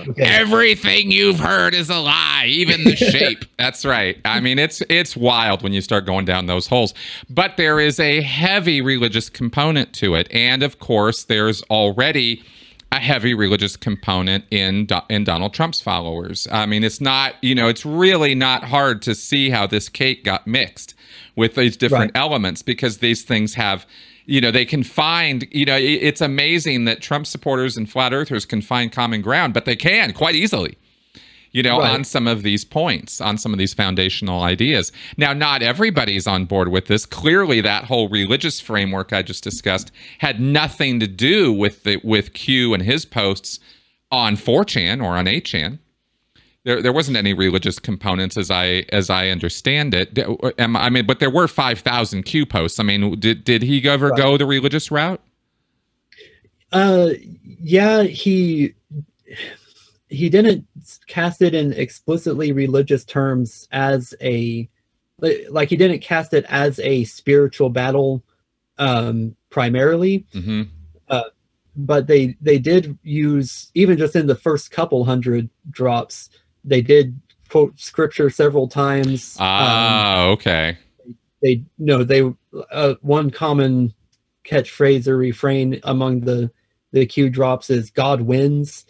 Okay. Everything you've heard is a lie, even the shape. That's right. I mean, it's it's wild when you start going down those holes. But there is a heavy religious component to it, and of course, there's already a heavy religious component in in Donald Trump's followers. I mean, it's not you know, it's really not hard to see how this cake got mixed with these different right. elements because these things have you know they can find you know it's amazing that trump supporters and flat earthers can find common ground but they can quite easily you know right. on some of these points on some of these foundational ideas now not everybody's on board with this clearly that whole religious framework i just discussed had nothing to do with the with q and his posts on 4chan or on 8chan there there wasn't any religious components as I as I understand it. I mean, but there were five thousand Q posts. I mean, did did he ever right. go the religious route? Uh, yeah, he he didn't cast it in explicitly religious terms as a like he didn't cast it as a spiritual battle um primarily mm-hmm. uh, but they they did use even just in the first couple hundred drops they did quote scripture several times. Ah, um, okay. They no, they uh, one common catchphrase or refrain among the the Q drops is "God wins."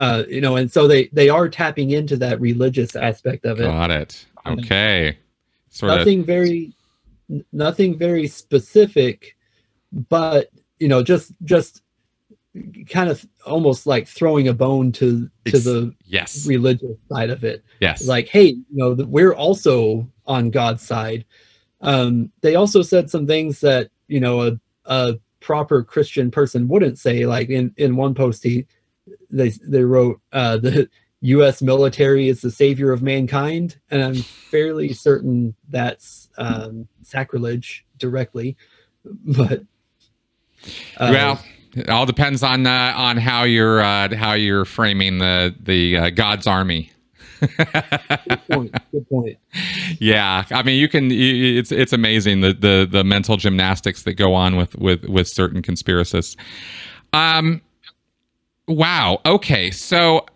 Uh, you know, and so they they are tapping into that religious aspect of it. Got it. Okay. Sort nothing of... very, nothing very specific, but you know, just just kind of almost like throwing a bone to to the yes religious side of it. Yes, like hey, you know, we're also on God's side. Um, they also said some things that you know a, a proper Christian person wouldn't say. Like in in one post, he they they wrote uh, the U.S. military is the savior of mankind, and I'm fairly certain that's um, sacrilege directly. But uh, well, it all depends on uh, on how you're uh, how you're framing the the uh, God's army. Good point. Good point. Yeah, I mean, you can. You, it's it's amazing the, the the mental gymnastics that go on with with with certain conspiracists. Um. Wow. Okay. So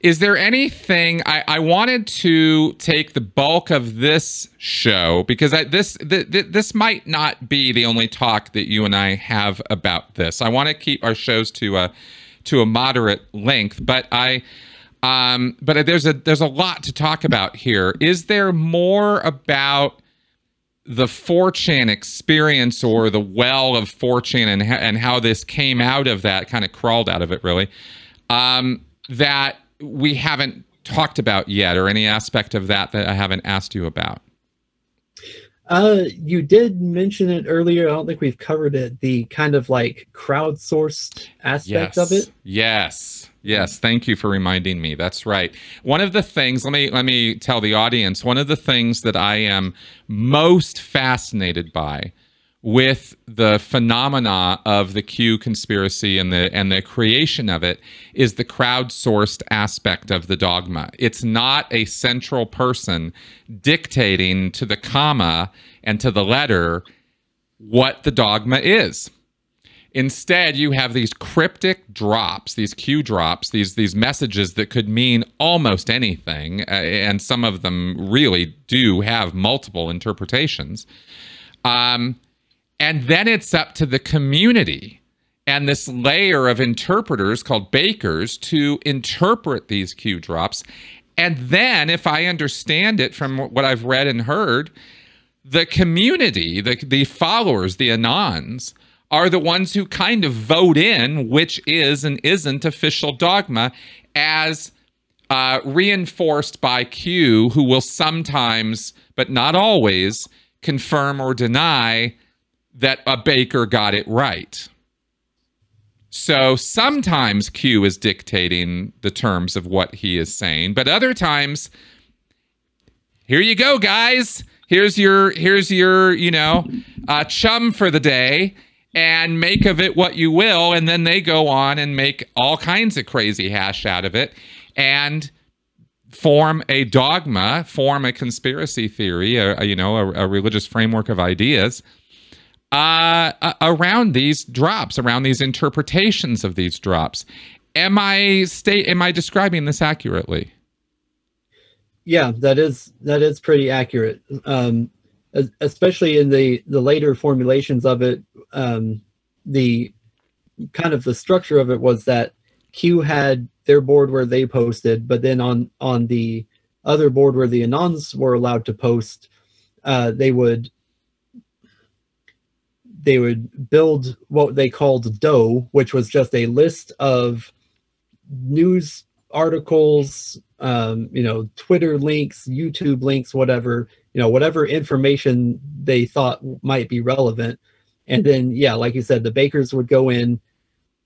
is there anything I, I, wanted to take the bulk of this show because I, this this might not be the only talk that you and I have about this. I want to keep our shows to a to a moderate length, but I um, but there's a there's a lot to talk about here. Is there more about the 4chan experience or the well of 4chan and and how this came out of that kind of crawled out of it really um, that we haven't talked about yet, or any aspect of that that I haven't asked you about? Uh, you did mention it earlier. I don't think we've covered it. The kind of like crowdsourced aspect yes. of it. Yes. Yes, thank you for reminding me. That's right. One of the things, let me let me tell the audience, one of the things that I am most fascinated by with the phenomena of the Q conspiracy and the and the creation of it is the crowdsourced aspect of the dogma. It's not a central person dictating to the comma and to the letter what the dogma is. Instead, you have these cryptic drops, these Q drops, these these messages that could mean almost anything, uh, and some of them really do have multiple interpretations. Um, and then it's up to the community and this layer of interpreters called bakers to interpret these Q drops. And then, if I understand it from what I've read and heard, the community, the, the followers, the Anons, are the ones who kind of vote in which is and isn't official dogma as uh, reinforced by Q, who will sometimes, but not always, confirm or deny that a baker got it right. So sometimes Q is dictating the terms of what he is saying, but other times, here you go, guys. Here's your here's your you know uh, chum for the day, and make of it what you will. And then they go on and make all kinds of crazy hash out of it, and form a dogma, form a conspiracy theory, a, a you know a, a religious framework of ideas uh, around these drops, around these interpretations of these drops. Am I state? Am I describing this accurately? Yeah, that is that is pretty accurate. Um, especially in the the later formulations of it, um, the kind of the structure of it was that Q had their board where they posted, but then on on the other board where the Anons were allowed to post, uh, they would they would build what they called dough, which was just a list of news articles, um, you know, Twitter links, YouTube links, whatever, you know, whatever information they thought might be relevant. And then, yeah, like you said, the bakers would go in,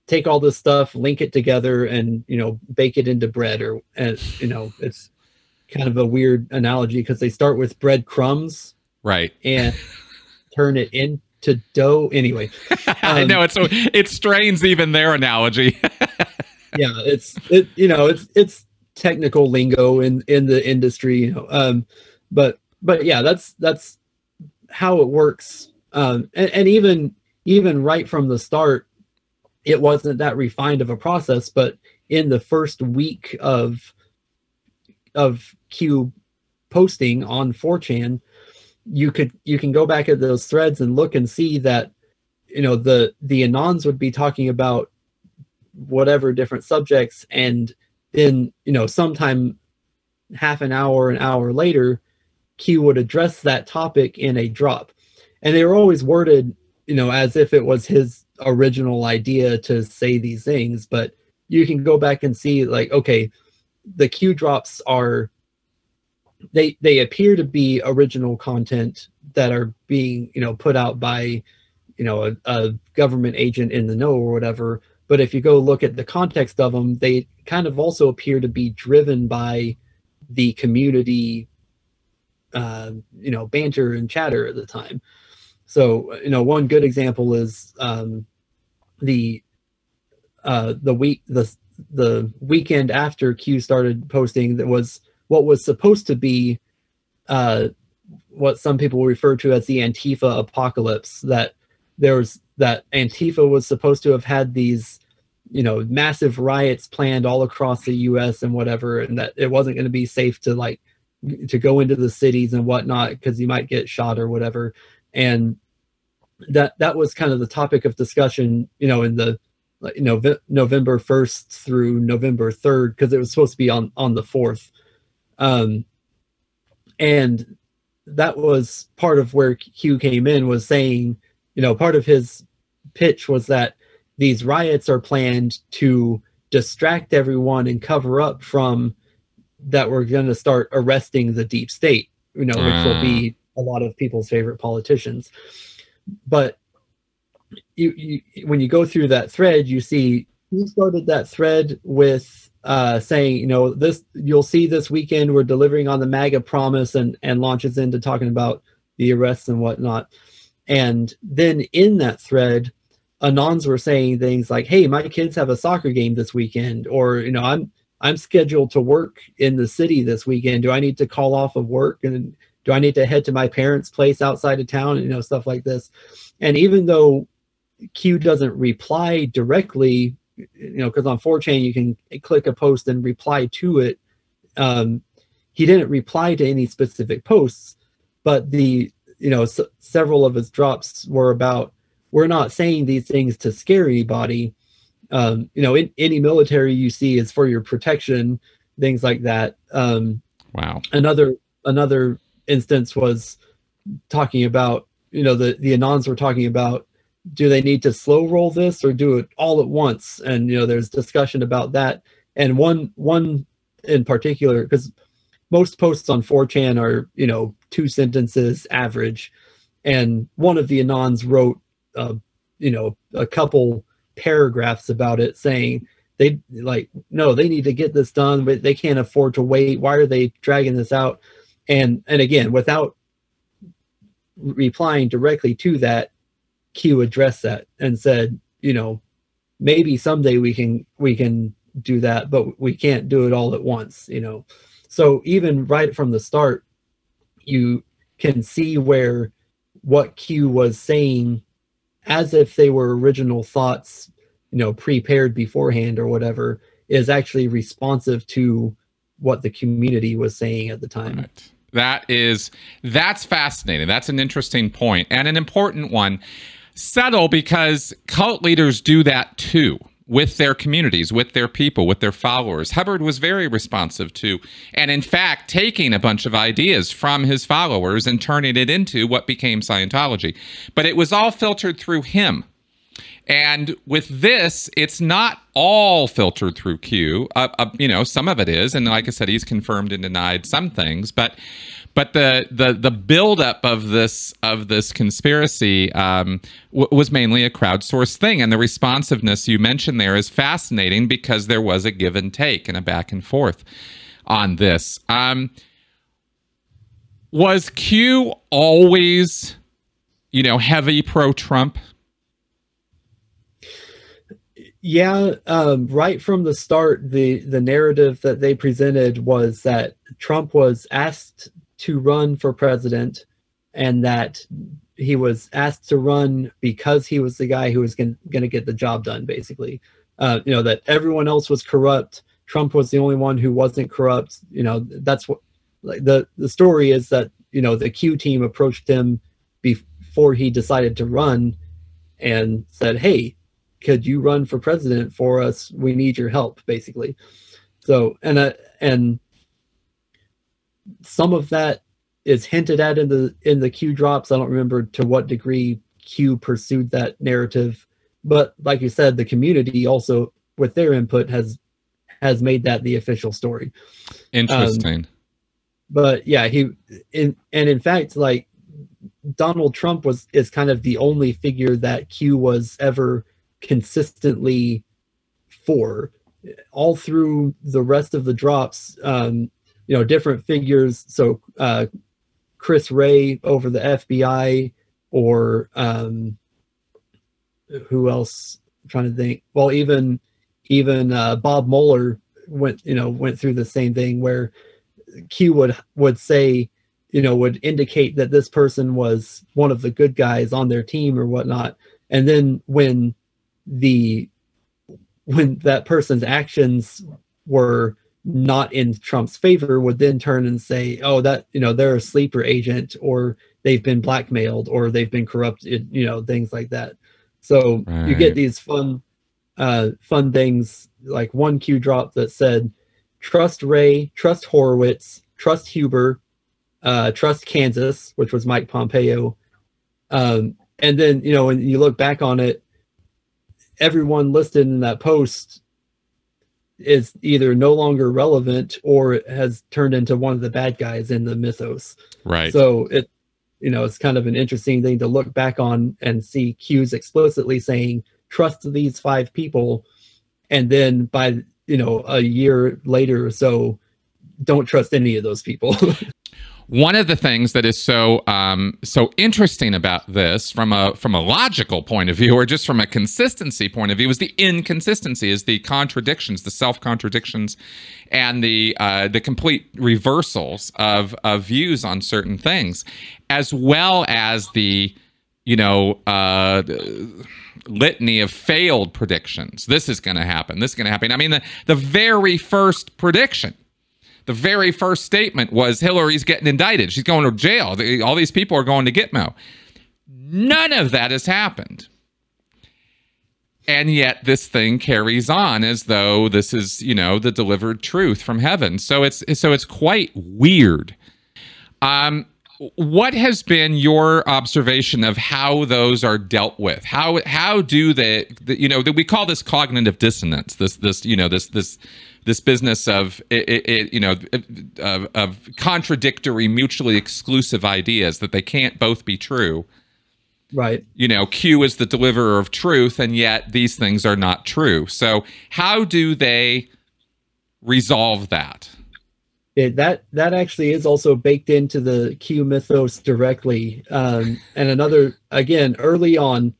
take all this stuff, link it together, and you know, bake it into bread. Or, and you know, it's kind of a weird analogy because they start with bread crumbs, right, and turn it in to dough anyway. Um, I know it's so it strains even their analogy. yeah, it's it you know it's it's technical lingo in in the industry, you know. Um, but but yeah, that's that's how it works. Um, and, and even even right from the start, it wasn't that refined of a process. But in the first week of of Q posting on 4chan, you could you can go back at those threads and look and see that you know the the anons would be talking about whatever different subjects and then you know sometime half an hour an hour later q would address that topic in a drop. And they were always worded you know as if it was his original idea to say these things but you can go back and see like okay the q drops are they they appear to be original content that are being you know put out by you know a, a, government agent in the know or whatever. But if you go look at the context of them they kind of also appear to be driven by the community uh, you know banter and chatter at the time so you know one good example is um, the uh, the week the the weekend after q started posting that was what was supposed to be uh, what some people refer to as the Antifa apocalypse. That there was that Antifa was supposed to have had these, you know, massive riots planned all across the U.S. and whatever, and that it wasn't going to be safe to like to go into the cities and whatnot because you might get shot or whatever. And that that was kind of the topic of discussion, you know, in the you know November 1st through November 3rd because it was supposed to be on on the 4th um, and that was part of where Q came in was saying, you know, part of his pitch was that these riots are planned to distract everyone and cover up from that we're going to start arresting the deep state, you know, which will be ah. a lot of people's favorite politicians. But you, you when you go through that thread, you see he started that thread with uh, saying, you know, this you'll see this weekend we're delivering on the MAGA promise and and launches into talking about the arrests and whatnot. And then in that thread, anons were saying things like, "Hey, my kids have a soccer game this weekend," or you know, I'm I'm scheduled to work in the city this weekend. Do I need to call off of work and do I need to head to my parents' place outside of town? You know, stuff like this. And even though Q doesn't reply directly, you know, because on 4chan you can click a post and reply to it. Um, he didn't reply to any specific posts, but the you know s- several of his drops were about we're not saying these things to scare anybody. Um, you know, in, any military you see is for your protection, things like that. Um, wow. Another another instance was talking about you know the the anons were talking about do they need to slow roll this or do it all at once and you know there's discussion about that and one one in particular because most posts on 4chan are you know two sentences average and one of the anons wrote uh, you know a couple paragraphs about it saying they like no they need to get this done but they can't afford to wait. Why are they dragging this out? And and again without replying directly to that q addressed that and said you know maybe someday we can we can do that but we can't do it all at once you know. So even right from the start you can see where what q was saying as if they were original thoughts you know prepared beforehand or whatever is actually responsive to what the community was saying at the time. Right. that is that's fascinating. That's an interesting point and an important one. Subtle because cult leaders do that too with their communities, with their people, with their followers. Hubbard was very responsive to, and in fact, taking a bunch of ideas from his followers and turning it into what became Scientology. But it was all filtered through him. And with this, it's not all filtered through Q. Uh, uh, you know, some of it is, and like I said, he's confirmed and denied some things. But but the the the buildup of this of this conspiracy um, w- was mainly a crowdsourced thing, and the responsiveness you mentioned there is fascinating because there was a give and take and a back and forth on this. Um, was Q always, you know, heavy pro Trump? Yeah, um, right from the start, the the narrative that they presented was that Trump was asked to run for president and that he was asked to run because he was the guy who was going to get the job done basically. Uh, you know that everyone else was corrupt. Trump was the only one who wasn't corrupt. You know that's what like the the story is that you know the q team approached him before he decided to run and said hey could you run for president for us? We need your help basically. So and uh, and some of that is hinted at in the in the Q drops. I don't remember to what degree Q pursued that narrative, but like you said, the community also with their input has has made that the official story. Interesting. Um, but yeah, he in and in fact, like Donald Trump was is kind of the only figure that Q was ever consistently for. All through the rest of the drops, um, you know different figures. So uh, chris Wray over the fbi or um, who else? I'm trying to think. Well even even uh, bob Mueller went you know went through the same thing where q would would say you know would indicate that this person was one of the good guys on their team or whatnot. And then when the when that person's actions were not in Trump's favor would then turn and say, "Oh, that you know they're a sleeper agent, or they've been blackmailed, or they've been corrupted," you know, things like that. So right. you get these fun, uh, fun things like one Q drop that said, "Trust Wray, trust Horowitz, trust Huber, uh, trust Kansas," which was Mike Pompeo. Um, and then you know when you look back on it, everyone listed in that post is either no longer relevant or has turned into one of the bad guys in the mythos. Right. So it, you know, it's kind of an interesting thing to look back on and see cues explicitly saying, trust these five people. and then by you know a year later or so don't trust any of those people one of the things that is so um, so interesting about this from a from a logical point of view or just from a consistency point of view is the inconsistency is the contradictions the self contradictions and the uh, the complete reversals of of views on certain things as well as the you know uh, litany of failed predictions. This is going to happen. This is going to happen. I mean the the very first prediction the very first statement was Hillary's getting indicted. She's going to jail. All these people are going to Gitmo. None of that has happened. And yet this thing carries on as though this is, you know, the delivered truth from heaven. So it's so it's quite weird. Um what has been your observation of how those are dealt with? How how do they, the, you know, that we call this cognitive dissonance. This this you know this this this business of it, it, you know of, of, contradictory mutually exclusive ideas that they can't both be true. Right. You know q is the deliverer of truth and yet these things are not true. So how do they resolve that? It, that that actually is also baked into the q mythos directly. Um, and another again early on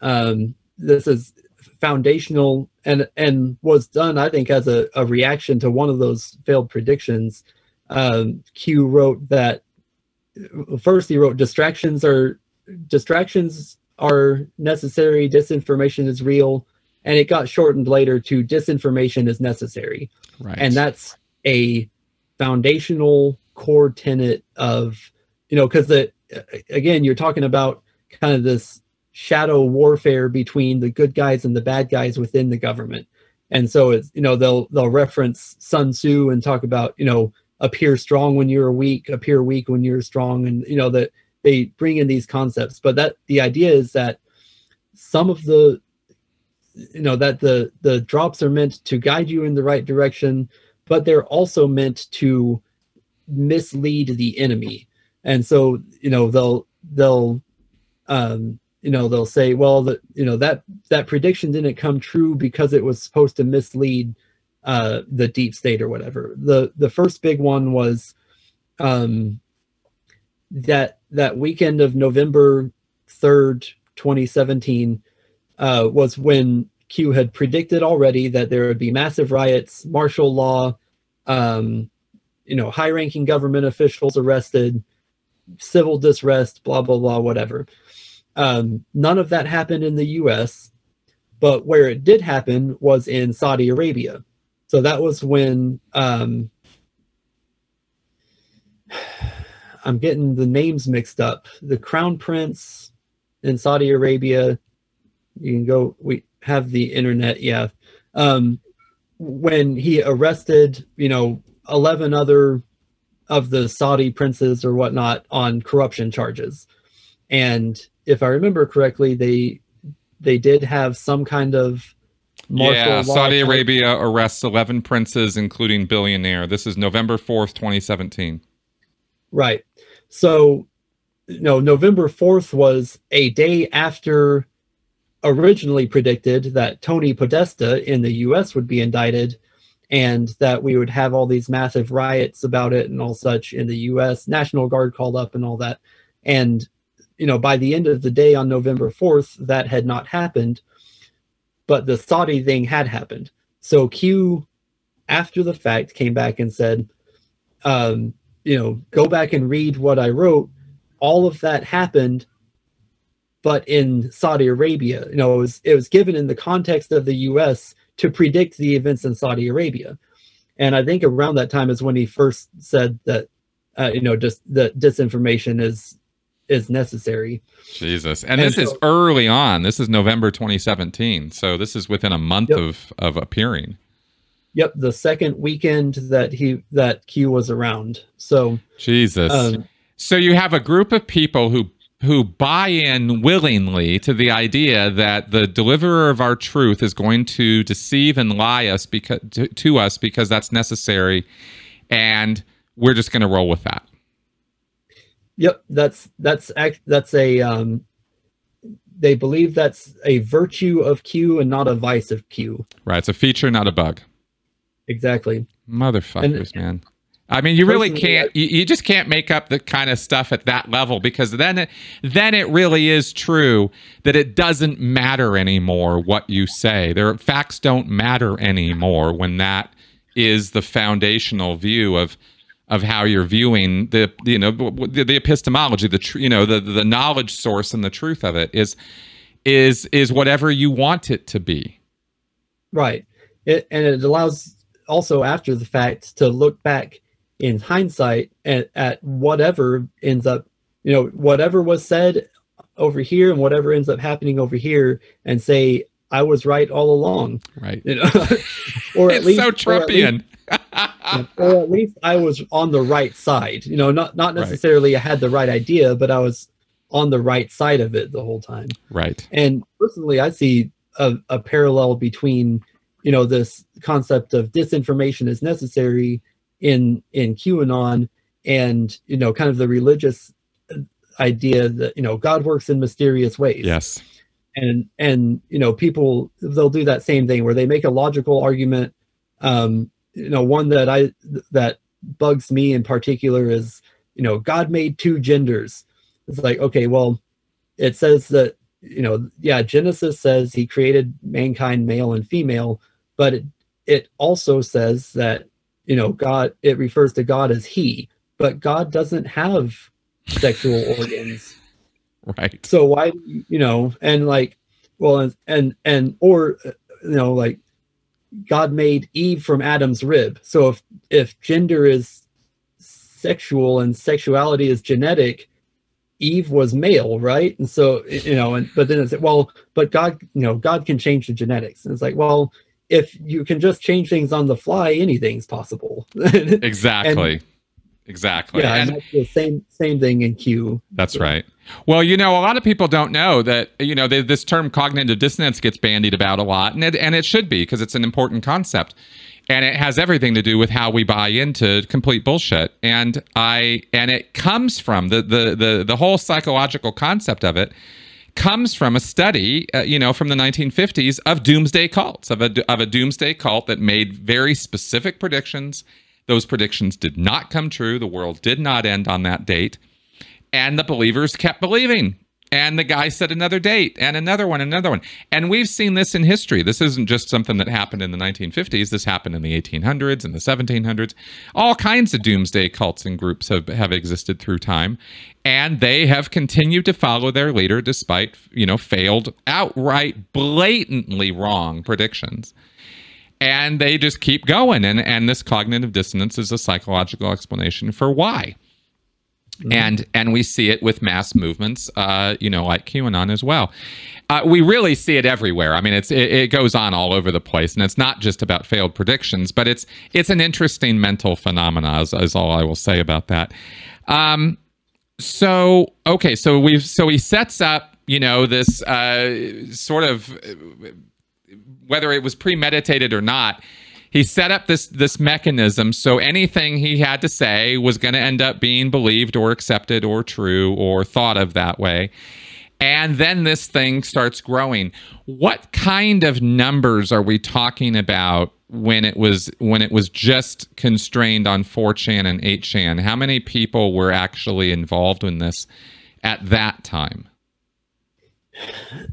um, this is foundational and and was done i think as a, a reaction to one of those failed predictions. Um, q wrote that first he wrote distractions are distractions are necessary. Disinformation is real. And it got shortened later to disinformation is necessary. Right. And that's a foundational core tenet of you know because the again you're talking about kind of this shadow warfare between the good guys and the bad guys within the government. And so it's you know they'll they'll reference Sun Tzu and talk about you know appear strong when you're weak, appear weak when you're strong, and you know that they bring in these concepts. But that the idea is that some of the you know that the the drops are meant to guide you in the right direction, but they're also meant to mislead the enemy. And so you know they'll they'll um, you know they'll say well that you know that that prediction didn't come true because it was supposed to mislead uh the deep state or whatever. The the first big one was um that that weekend of november 3rd 2017 uh was when q had predicted already that there would be massive riots martial law um you know high ranking government officials arrested civil disrest blah blah blah whatever um, none of that happened in the US, but where it did happen was in Saudi Arabia. So that was when um, I'm getting the names mixed up. The crown prince in Saudi Arabia, you can go, we have the internet, yeah. Um, when he arrested, you know, 11 other of the Saudi princes or whatnot on corruption charges. And if I remember correctly, they they did have some kind of yeah. Saudi Arabia arrests eleven princes, including billionaire. This is November fourth, twenty seventeen. Right. So, you know, November fourth was a day after originally predicted that Tony Podesta in the U.S. would be indicted, and that we would have all these massive riots about it and all such in the U.S. National Guard called up and all that, and you know, by the end of the day on November 4th, that had not happened, but the Saudi thing had happened. So Q, after the fact, came back and said, um, you know, go back and read what I wrote. All of that happened, but in Saudi Arabia. You know, it was it was given in the context of the U.S. to predict the events in Saudi Arabia, and I think around that time is when he first said that, uh, you know, just that disinformation is is necessary. Jesus. And, and this so, is early on. This is November 2017. So this is within a month yep. of of appearing. Yep, the second weekend that he that Q was around. So Jesus. Um, so you have a group of people who who buy in willingly to the idea that the deliverer of our truth is going to deceive and lie us because to, to us because that's necessary and we're just going to roll with that Yep, that's that's that's a um, they believe that's a virtue of Q and not a vice of Q. Right. It's a feature, not a bug. Exactly. Motherfuckers, and, man. I mean, you really can't. You, you, just can't make up the kind of stuff at that level because then, it, then it really is true that it doesn't matter anymore what you say. Their facts don't matter anymore when that is the foundational view of of how you're viewing the you know the, the epistemology, the tr- you know the the knowledge source and the truth of it is is is whatever you want it to be. Right. It, and it allows also after the fact to look back in hindsight at, at whatever ends up, you know, whatever was said over here and whatever ends up happening over here and say, I was right all along. Right. You know? or at least so Trumpian. Or at, least, or at least I was on the right side. You know, not not necessarily right. I had the right idea, but I was on the right side of it the whole time. Right. And personally, I see a, a parallel between, you know, this concept of disinformation is necessary in in QAnon and you know kind of the religious idea that you know God works in mysterious ways. Yes. And and you know people they'll do that same thing where they make a logical argument. Um, you know one that I that bugs me in particular is you know God made two genders. It's like okay, well, it says that you know yeah Genesis says he created mankind male and female, but it it also says that you know god it refers to god as he but god doesn't have sexual organs right so why you know and like well and and, and or you know like god made eve from adam's rib so if if gender is sexual and sexuality is genetic eve was male right and so you know and but then it's like, well but god you know god can change the genetics and it's like well if you can just change things on the fly, anything's possible. exactly. And, exactly. Yeah, and, and the same same thing in Q. That's so. right. Well, you know, a lot of people don't know that you know they, this term cognitive dissonance gets bandied about a lot, and it, and it should be because it's an important concept, and it has everything to do with how we buy into complete bullshit. And I and it comes from the the the the whole psychological concept of it comes from a study, uh, you know, from the 1950s of doomsday cults, of a, of a doomsday cult that made very specific predictions. Those predictions did not come true. The world did not end on that date. And the believers kept believing. And the guy set another date and another one, another one. And we've seen this in history. This isn't just something that happened in the 1950s. This happened in the 1800s and the 1700s. All kinds of doomsday cults and groups have, have existed through time. And they have continued to follow their leader despite, you know, failed, outright, blatantly wrong predictions and they just keep going and and this cognitive dissonance is a psychological explanation for why Mm-hmm. And and we see it with mass movements, uh, you know, like QAnon as well. Uh, we really see it everywhere. I mean, it's it, it, goes on all over the place, and it's not just about failed predictions, but it's it's an interesting mental phenomena. Is, is all I will say about that. Um, so okay, so we've so he sets up, you know, this uh, sort of whether it was premeditated or not he set up this this mechanism. So anything he had to say was going to end up being believed or accepted or true or thought of that way. And then this thing starts growing. What kind of numbers are we talking about when it was when it was just constrained on 4chan and 8chan how many people were actually involved in this at that time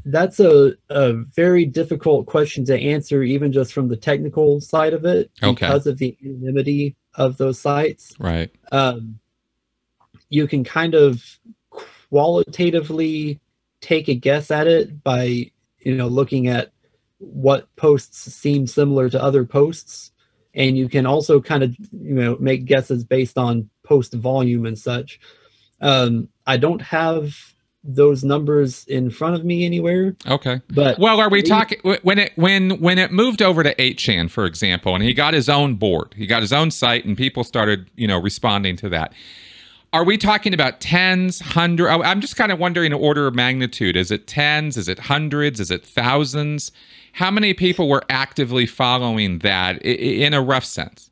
that's a, a very difficult question to answer, even just from the technical side of it, okay. because of the anonymity of those sites. Right. Um, you can kind of qualitatively take a guess at it by you know looking at what posts seem similar to other posts and you can also kind of you know make guesses based on post volume and such um, i don't have those numbers in front of me anywhere. Okay. But well, are we talking when it when when it moved over to 8chan, for example, and he got his own board, he got his own site, and people started you know responding to that. Are we talking about tens, hundred? I'm just kind of wondering order of magnitude. Is it tens? Is it hundreds? Is it thousands? How many people were actively following that in a rough sense?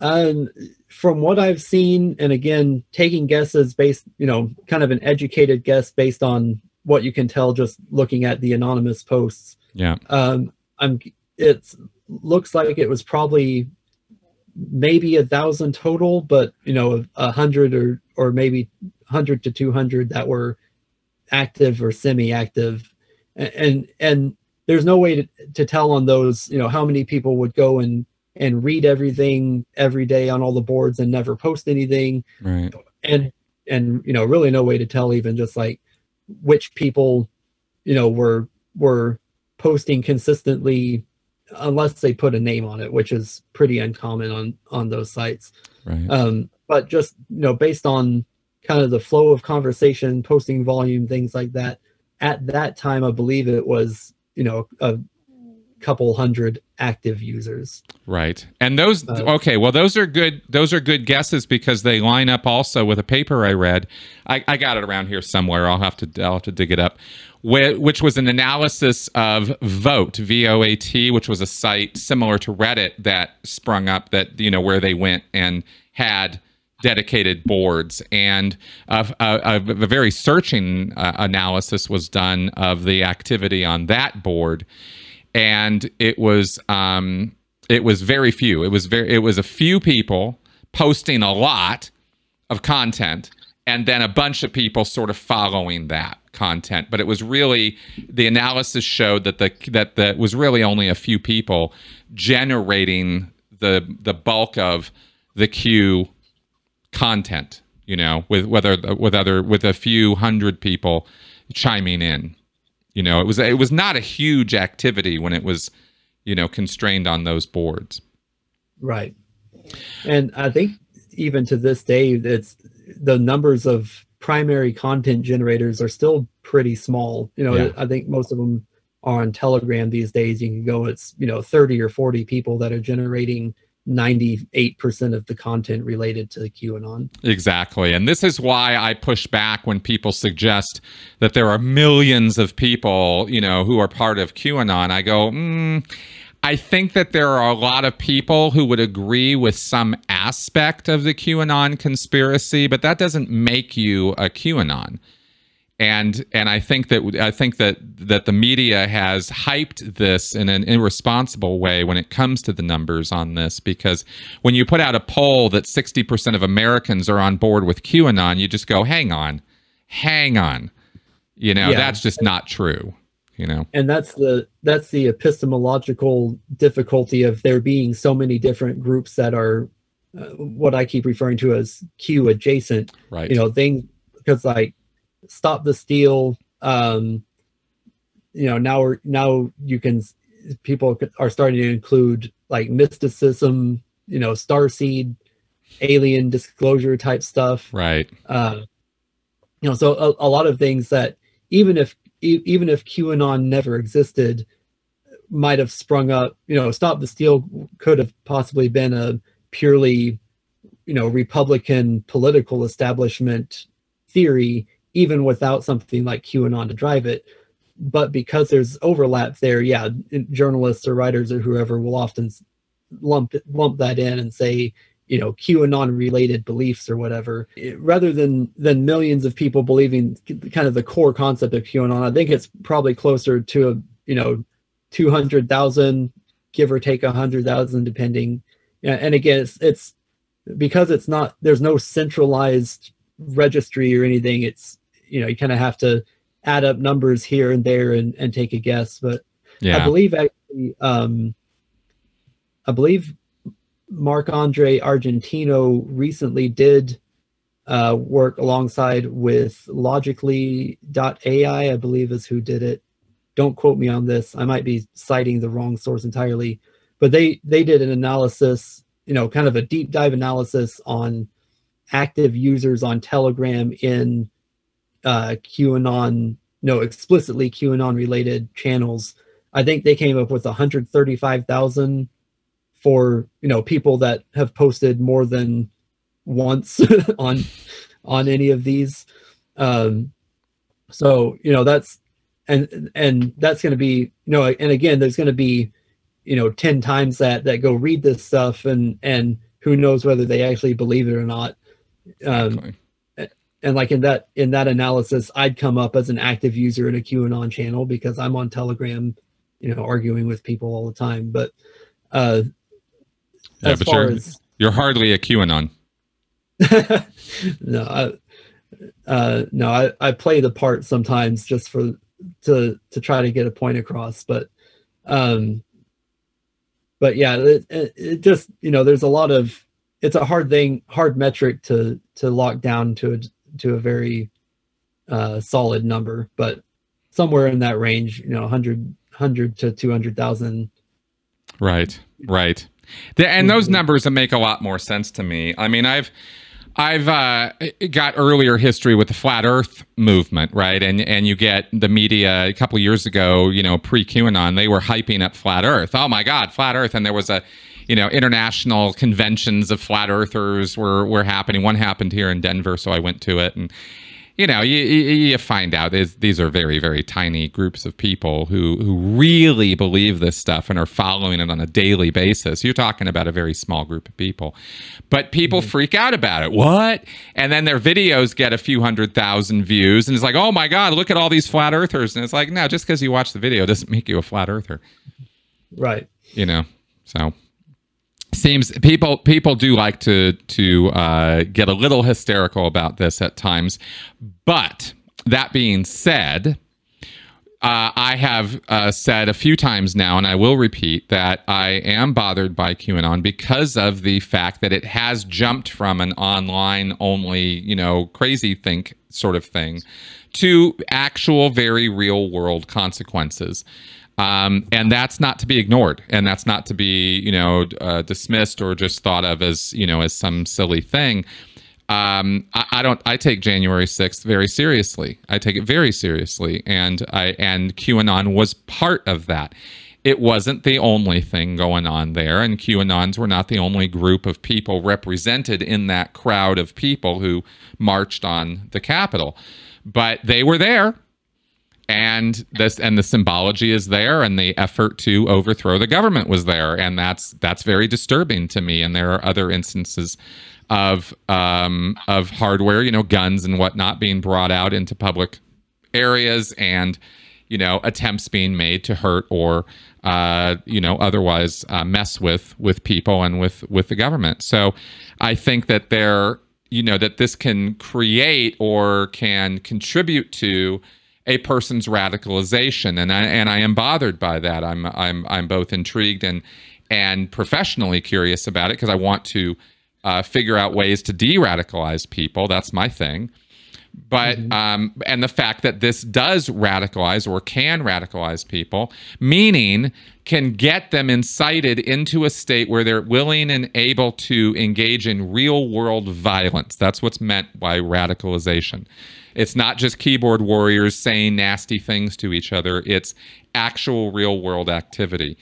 Um, from what I've seen, and again, taking guesses based, you know, kind of an educated guess based on what you can tell just looking at the anonymous posts. Yeah. Um, I'm. It looks like it was probably maybe a thousand total, but you know, a hundred or or maybe hundred to two hundred that were active or semi-active, and and there's no way to, to tell on those. You know, how many people would go and and read everything every day on all the boards and never post anything, Right. and and you know, really no way to tell even just like which people, you know, were were posting consistently unless they put a name on it, which is pretty uncommon on on those sites. Right. Um, but just you know, based on kind of the flow of conversation, posting volume, things like that. At that time, I believe it was you know a couple hundred active users. Right. And those Uh, okay, well those are good those are good guesses because they line up also with a paper I read. I, I got it around here somewhere. I'll have to I'll have to dig it up. Wh- Which was an analysis of Voat, V O A T, which was a site similar to Reddit that sprung up that you know where they went and had dedicated boards and a, a, a very searching uh, analysis was done of the activity on that board and it was um, it was very few. It was very it was a few people posting a lot of content, and then a bunch of people sort of following that content. But it was really the analysis showed that the that that was really only a few people generating the the bulk of the Q content. You know, with whether with other with a few hundred people chiming in you know it was it was not a huge activity when it was you know constrained on those boards Right. And I think even to this day, it's the numbers of primary content generators are still pretty small. You know, Yeah. I think most of them are on Telegram these days. You can go, it's, you know, 30 or 40 people that are generating 98% of the content related to QAnon. exactly and this is why i push back when people suggest that there are millions of people you know who are part of qanon i go mm, I think that there are a lot of people who would agree with some aspect of the QAnon conspiracy, but that doesn't make you a QAnon. And and I think that I think that that the media has hyped this in an irresponsible way when it comes to the numbers on this because when you put out a poll that 60% of Americans are on board with QAnon you just go hang on hang on. You know Yeah. that's just not true you know? And that's the that's the epistemological difficulty of there being so many different groups that are uh, what I keep referring to as Q adjacent. Right. You know things because like stop the steal um you know now we're now you can people are starting to include like mysticism you know starseed alien disclosure type stuff. Right. Uh you know so a, a lot of things that even if e- even if qanon never existed might have sprung up you know stop the steal could have possibly been a purely you know republican political establishment theory even without something like qanon to drive it. But because there's overlap there yeah journalists or writers or whoever will often lump lump that in and say you know qanon related beliefs or whatever. It- rather than than millions of people believing kind of the core concept of qanon i think it's probably closer to a you know 200,000 give or take a 100,000 depending. Yeah, and again it's it's because it's not there's no centralized registry or anything it's you know you kind of have to add up numbers here and there and, and take a guess but I believe actually, um, I believe Marc-André Argentino recently did uh, work alongside with Logically.ai, I believe is who did it. Don't quote me on this. I might be citing the wrong source entirely, but they they did an analysis, you know, kind of a deep dive analysis on active users on Telegram in uh, QAnon, no, explicitly QAnon related channels. I think they came up with 135,000 for you know people that have posted more than once on on any of these. Um, so you know that's and and that's going to be you know and again there's going to be you know 10 times that that go read this stuff and and who knows whether they actually believe it or not. Um, exactly. And like in that in that analysis, I'd come up as an active user in a QAnon channel because I'm on Telegram, you know, arguing with people all the time. But uh, Yeah, as but far you're as you're hardly a QAnon. no, I, uh, no, I, I play the part sometimes just for to to try to get a point across, but um, but yeah, it, it, it just you know, there's a lot of it's a hard thing, hard metric to to lock down to a to a very uh, solid number, but somewhere in that range, you know, 100 100 to 200,000 Right, right. The, and those Mhm. numbers make a lot more sense to me. I mean, I've I've uh, got earlier history with the flat Earth movement, right? And and you get the media a couple years ago, you know, pre QAnon, they were hyping up flat Earth. Oh my God, flat Earth! And there was a, you know, international conventions of flat Earthers were were happening. One happened here in Denver, so I went to it, and you know, you, you, you find out is these are very, very tiny groups of people who who really believe this stuff and are following it on a daily basis. You're talking about a very small group of people, but people mm-hmm. freak out about it. What? And then their videos get a few hundred thousand views, and it's like, oh my god, look at all these flat earthers. And it's like, no, just because you watch the video doesn't make you a flat earther right. you know so seems people people do like to to uh, get a little hysterical about this at times but that being said uh, I have uh, said a few times now, and I will repeat that I am bothered by QAnon because of the fact that it has jumped from an online only, you know, crazy think sort of thing to actual, very real world consequences. Um, and that's not to be ignored, and that's not to be, you know, uh, dismissed or just thought of as, you know, as some silly thing um, I, I don't. I take January sixth very seriously. I take it very seriously, and I and QAnon was part of that. It wasn't the only thing going on there, and QAnons were not the only group of people represented in that crowd of people who marched on the Capitol, but they were there, and this and the symbology is there, and the effort to overthrow the government was there, and that's that's very disturbing to me. And there are other instances of um, of hardware, you know, guns and whatnot being brought out into public areas, and you know, attempts being made to hurt or uh, you know otherwise uh, mess with with people and with with the government. So, I think that there, you know, that this can create or can contribute to a person's radicalization, and I and I am bothered by that. I'm I'm I'm both intrigued and and professionally curious about it because I want to uh, figure out ways to de-radicalize people. That's my thing. But um, and the fact that this does radicalize or can radicalize people, meaning can get them incited into a state where they're willing and able to engage in real world violence. That's what's meant by radicalization. It's not just keyboard warriors saying nasty things to each other. It's actual real world activity.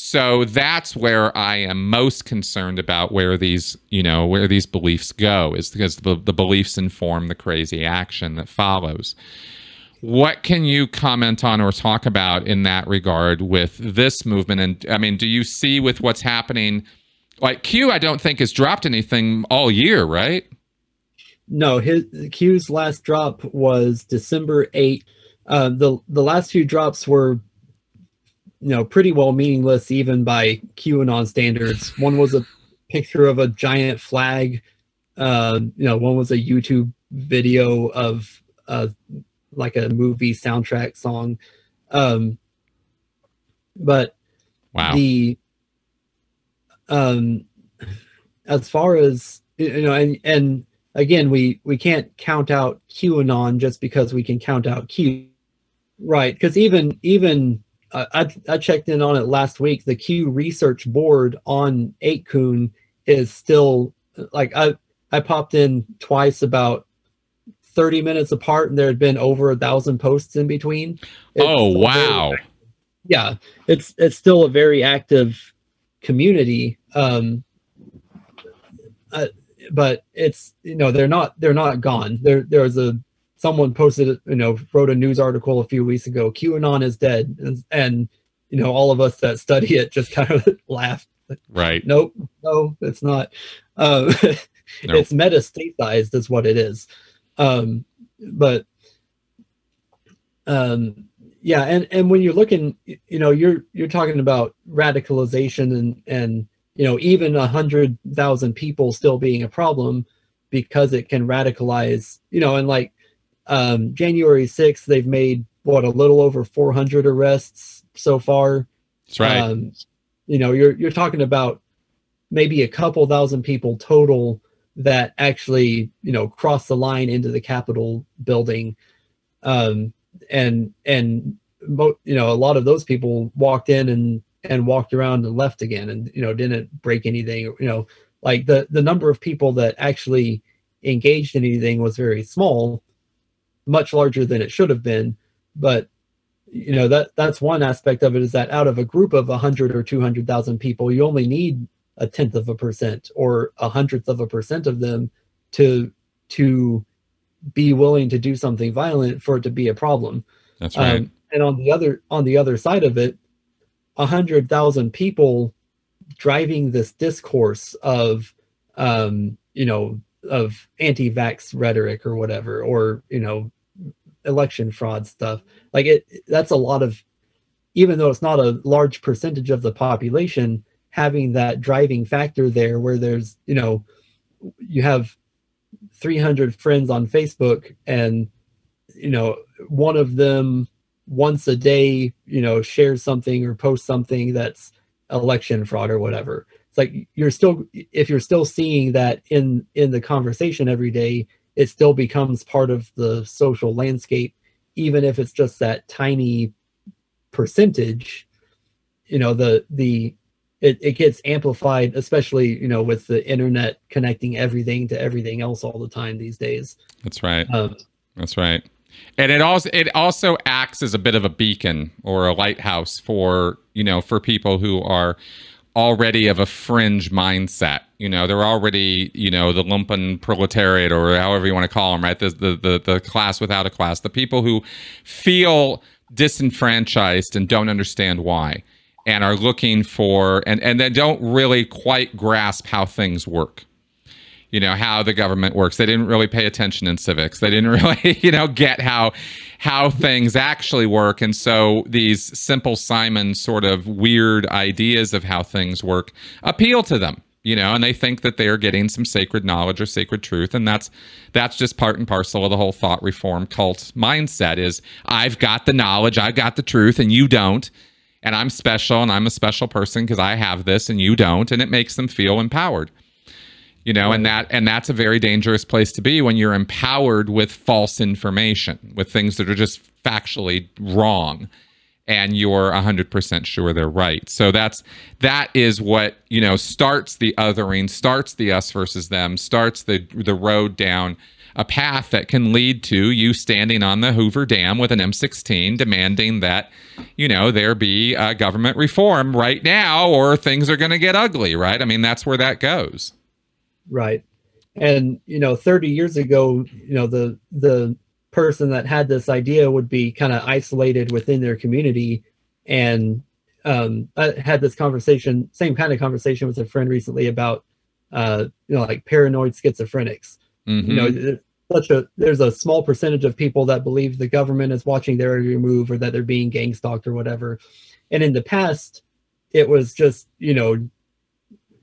So that's where I am most concerned about where these, you know, where these beliefs go is because the, the beliefs inform the crazy action that follows. What can you comment on or talk about in that regard with this movement? And I mean, do you see with what's happening? Like Q, I don't think has dropped anything all year, right? No, his Q's last drop was December 8. Uh, the the last few drops were, you know, pretty well meaningless even by QAnon standards. One was a picture of a giant flag. Uh, you know, one was a YouTube video of uh, like a movie soundtrack song. Um, but Wow. the um as far as you know and and again we we can't count out qanon just because we can count out q. Right because even even uh, I, I checked in on it last week. The q research board on 8kun is still like i i popped in twice about 30 minutes apart and there had been over a thousand posts in between. It's oh, wow. yeah it's it's still a very active community. Um uh, but it's you know they're not they're not gone. There there was a someone posted you know wrote a news article a few weeks ago qanon is dead. And, and you know all of us that study it just kind of laughed. Right. nope no it's not. Nope. it's metastasized is what it is. Um, but um, yeah, and and when you're looking, you know, you're you're talking about radicalization and and you know even a hundred thousand people still being a problem because it can radicalize, you know, and like um, January 6th, they've made what a little over 400 arrests so far. That's right. Um, you know, you're you're talking about maybe a couple thousand people total that actually you know cross the line into the Capitol building, um, and and you know a lot of those people walked in and and walked around and left again, and you know didn't break anything. You know, like the the number of people that actually engaged in anything was very small, much larger than it should have been, but you know that that's one aspect of it is that out of a group of 100 or 200,000 people you only need a tenth of a percent or a hundredth of a percent of them to to be willing to do something violent for it to be a problem that's right um, and on the other on the other side of it a hundred thousand people driving this discourse of um you know of anti-vax rhetoric or whatever or you know election fraud stuff. Like it that's a lot of even though it's not a large percentage of the population having that driving factor there where there's you know you have 300 friends on facebook and you know one of them once a day you know shares something or posts something that's election fraud or whatever. It's like you're still if you're still seeing that in in the conversation every day it still becomes part of the social landscape even if it's just that tiny percentage you know the the it, it gets amplified especially you know with the internet connecting everything to everything else all the time these days. That's right. Um, that's right and it also it also acts as a bit of a beacon or a lighthouse for you know for people who are already of a fringe mindset. You know they're already you know the lumpen proletariat or however you want to call them right? The the the, the class without a class the people who feel disenfranchised and don't understand why and are looking for and and then don't really quite grasp how things work you know how the government works. They didn't really pay attention in civics. They didn't really you know get how how things actually work. And so these simple simon sort of weird ideas of how things work appeal to them you know and they think that they're getting some sacred knowledge or sacred truth. And that's that's just part and parcel of the whole thought reform cult mindset is i've got the knowledge i've got the truth and you don't. And I'm special and I'm a special person because I have this and you don't. And it makes them feel empowered. You know, and that and that's a very dangerous place to be when you're empowered with false information, with things that are just factually wrong and you're 100% sure they're right. So that's that is what, you know, starts the othering, starts the us versus them, starts the the road down a path that can lead to you standing on the Hoover Dam with an M16 demanding that, you know, there be a government reform right now or things are going to get ugly, right? I mean, that's where that goes. Right. And, you know, 30 years ago, you know, the the person that had this idea would be kind of isolated within their community and um, I had this conversation, same kind of conversation with a friend recently about, uh, you know, like paranoid schizophrenics. Mm-hmm. You know, such a there's a small percentage of people that believe the government is watching their every move or that they're being gang stalked or whatever. And in the past, it was just you know,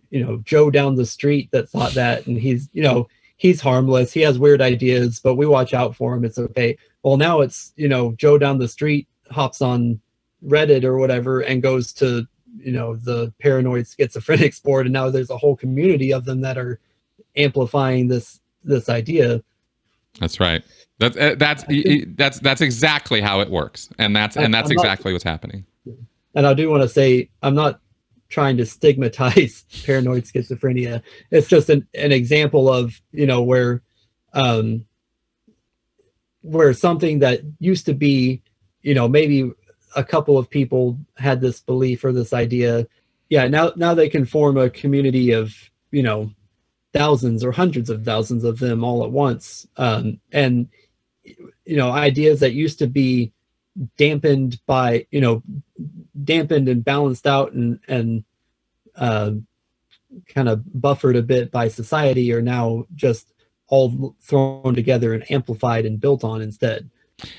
you know Joe down the street that thought that, and he's you know he's harmless. He has weird ideas, but we watch out for him. It's okay. Well, now it's you know Joe down the street hops on Reddit or whatever and goes to you know the paranoid schizophrenics board, and now there's a whole community of them that are amplifying this this idea that's right. That's uh, that's that's that's exactly how it works, and that's and that's exactly what's happening. And I do want to say, I'm not trying to stigmatize paranoid schizophrenia. It's just an, an example of you know where um, where something that used to be, you know, maybe a couple of people had this belief or this idea. Yeah, now now they can form a community of you know thousands or hundreds of thousands of them all at once um, and you know ideas that used to be dampened by you know dampened and balanced out and and uh, kind of buffered a bit by society are now just all thrown together and amplified and built on instead.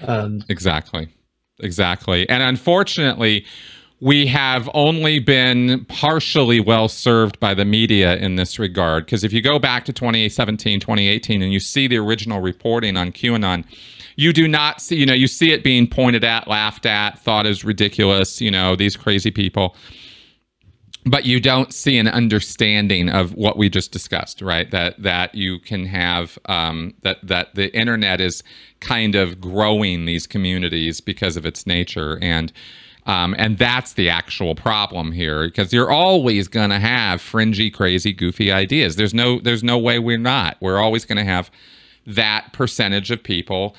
Um, exactly. Exactly. And unfortunately, we have only been partially well served by the media in this regard. Because if you go back to 2017, 2018, and you see the original reporting on QAnon, you do not see, you know, you see it being pointed at, laughed at, thought is ridiculous, you know, these crazy people. But you don't see an understanding of what we just discussed, right? That that you can have um, that that the internet is kind of growing these communities because of its nature, and um, and that's the actual problem here because you're always going to have fringy, crazy, goofy ideas. There's no there's no way we're not. We're always going to have that percentage of people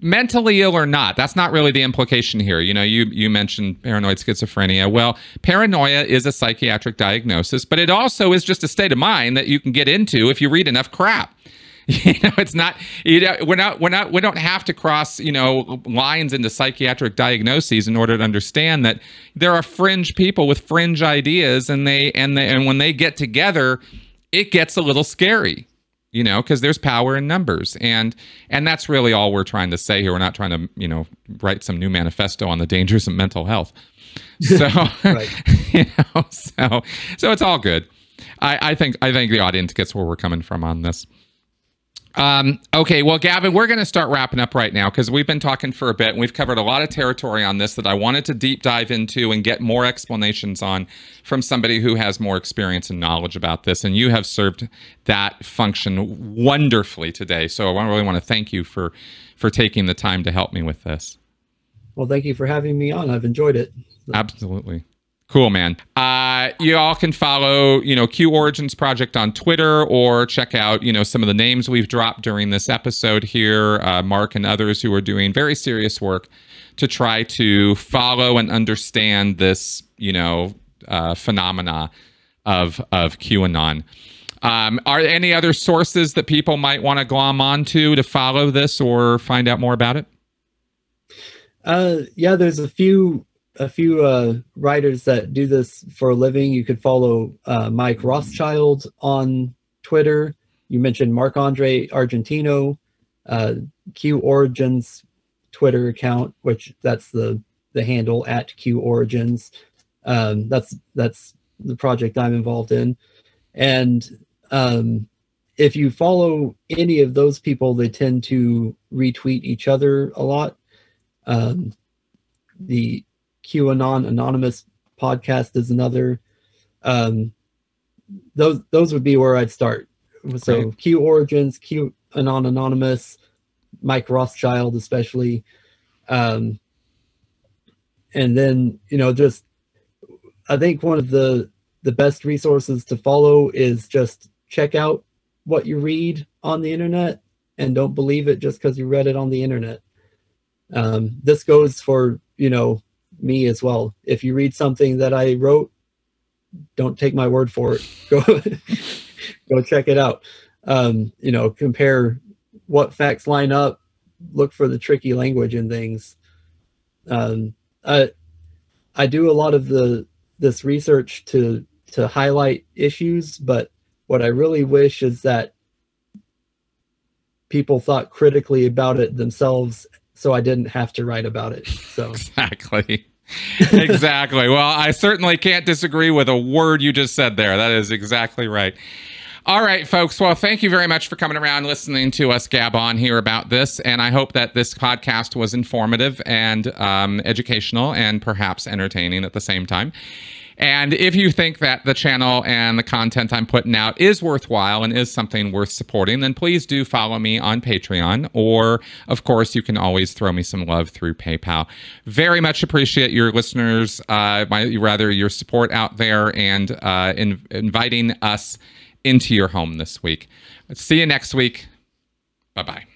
mentally ill or not that's not really the implication here. You know you you mentioned paranoid schizophrenia. Well paranoia is a psychiatric diagnosis but it also is just a state of mind that you can get into if you read enough crap. You know it's not you know we're not we're not we don't have to cross you know lines into psychiatric diagnoses in order to understand that there are fringe people with fringe ideas and they and they and when they get together it gets a little scary you know because there's power in numbers. And and that's really all we're trying to say here. We're not trying to you know write some new manifesto on the dangers of mental health. So you know so so it's all good. I i think i think the audience gets where we're coming from on this um, okay, well, Gavin, we're going to start wrapping up right now because we've been talking for a bit and we've covered a lot of territory on this that I wanted to deep dive into and get more explanations on from somebody who has more experience and knowledge about this. And you have served that function wonderfully today. So I really want to thank you for for taking the time to help me with this. Well, thank you for having me on. I've enjoyed it. Absolutely. Cool, man. Uh, you all can follow, you know, Q Origins Project on Twitter or check out, you know, some of the names we've dropped during this episode here. Uh, Mark and others who are doing very serious work to try to follow and understand this, you know, uh, phenomena of of QAnon. Um, are there any other sources that people might want to glom onto to follow this or find out more about it? Uh, yeah, there's a few a few uh, writers that do this for a living. You could follow uh, Mike Rothschild on Twitter. You mentioned Marc-André Argentino, uh, Q Origins Twitter account, which that's the the handle at Q Origins. Um, that's that's the project I'm involved in, and um, if you follow any of those people, they tend to retweet each other a lot. Um, the QAnon Anonymous podcast is another. Um, those those would be where I'd start. So Great. Q Origins, Q Anon Anonymous, Mike Rothschild especially, um, and then you know just I think one of the the best resources to follow is just check out what you read on the internet and don't believe it just because you read it on the internet. Um, this goes for you know me as well. If you read something that I wrote, don't take my word for it. Go go check it out. Um, you know, compare what facts line up. Look for the tricky language and things. Um, I I do a lot of the this research to to highlight issues, but what I really wish is that people thought critically about it themselves so I didn't have to write about it. So exactly. Exactly. Well, I certainly can't disagree with a word you just said there. That is exactly right. All right, folks. Well, thank you very much for coming around listening to us gab on here about this. And I hope that this podcast was informative and um, educational and perhaps entertaining at the same time. And if you think that the channel and the content I'm putting out is worthwhile and is something worth supporting, then please do follow me on Patreon. Or, of course, you can always throw me some love through PayPal. Very much appreciate your listeners, uh, my, rather, your support out there and uh, in, inviting us into your home this week. See you next week. Bye bye.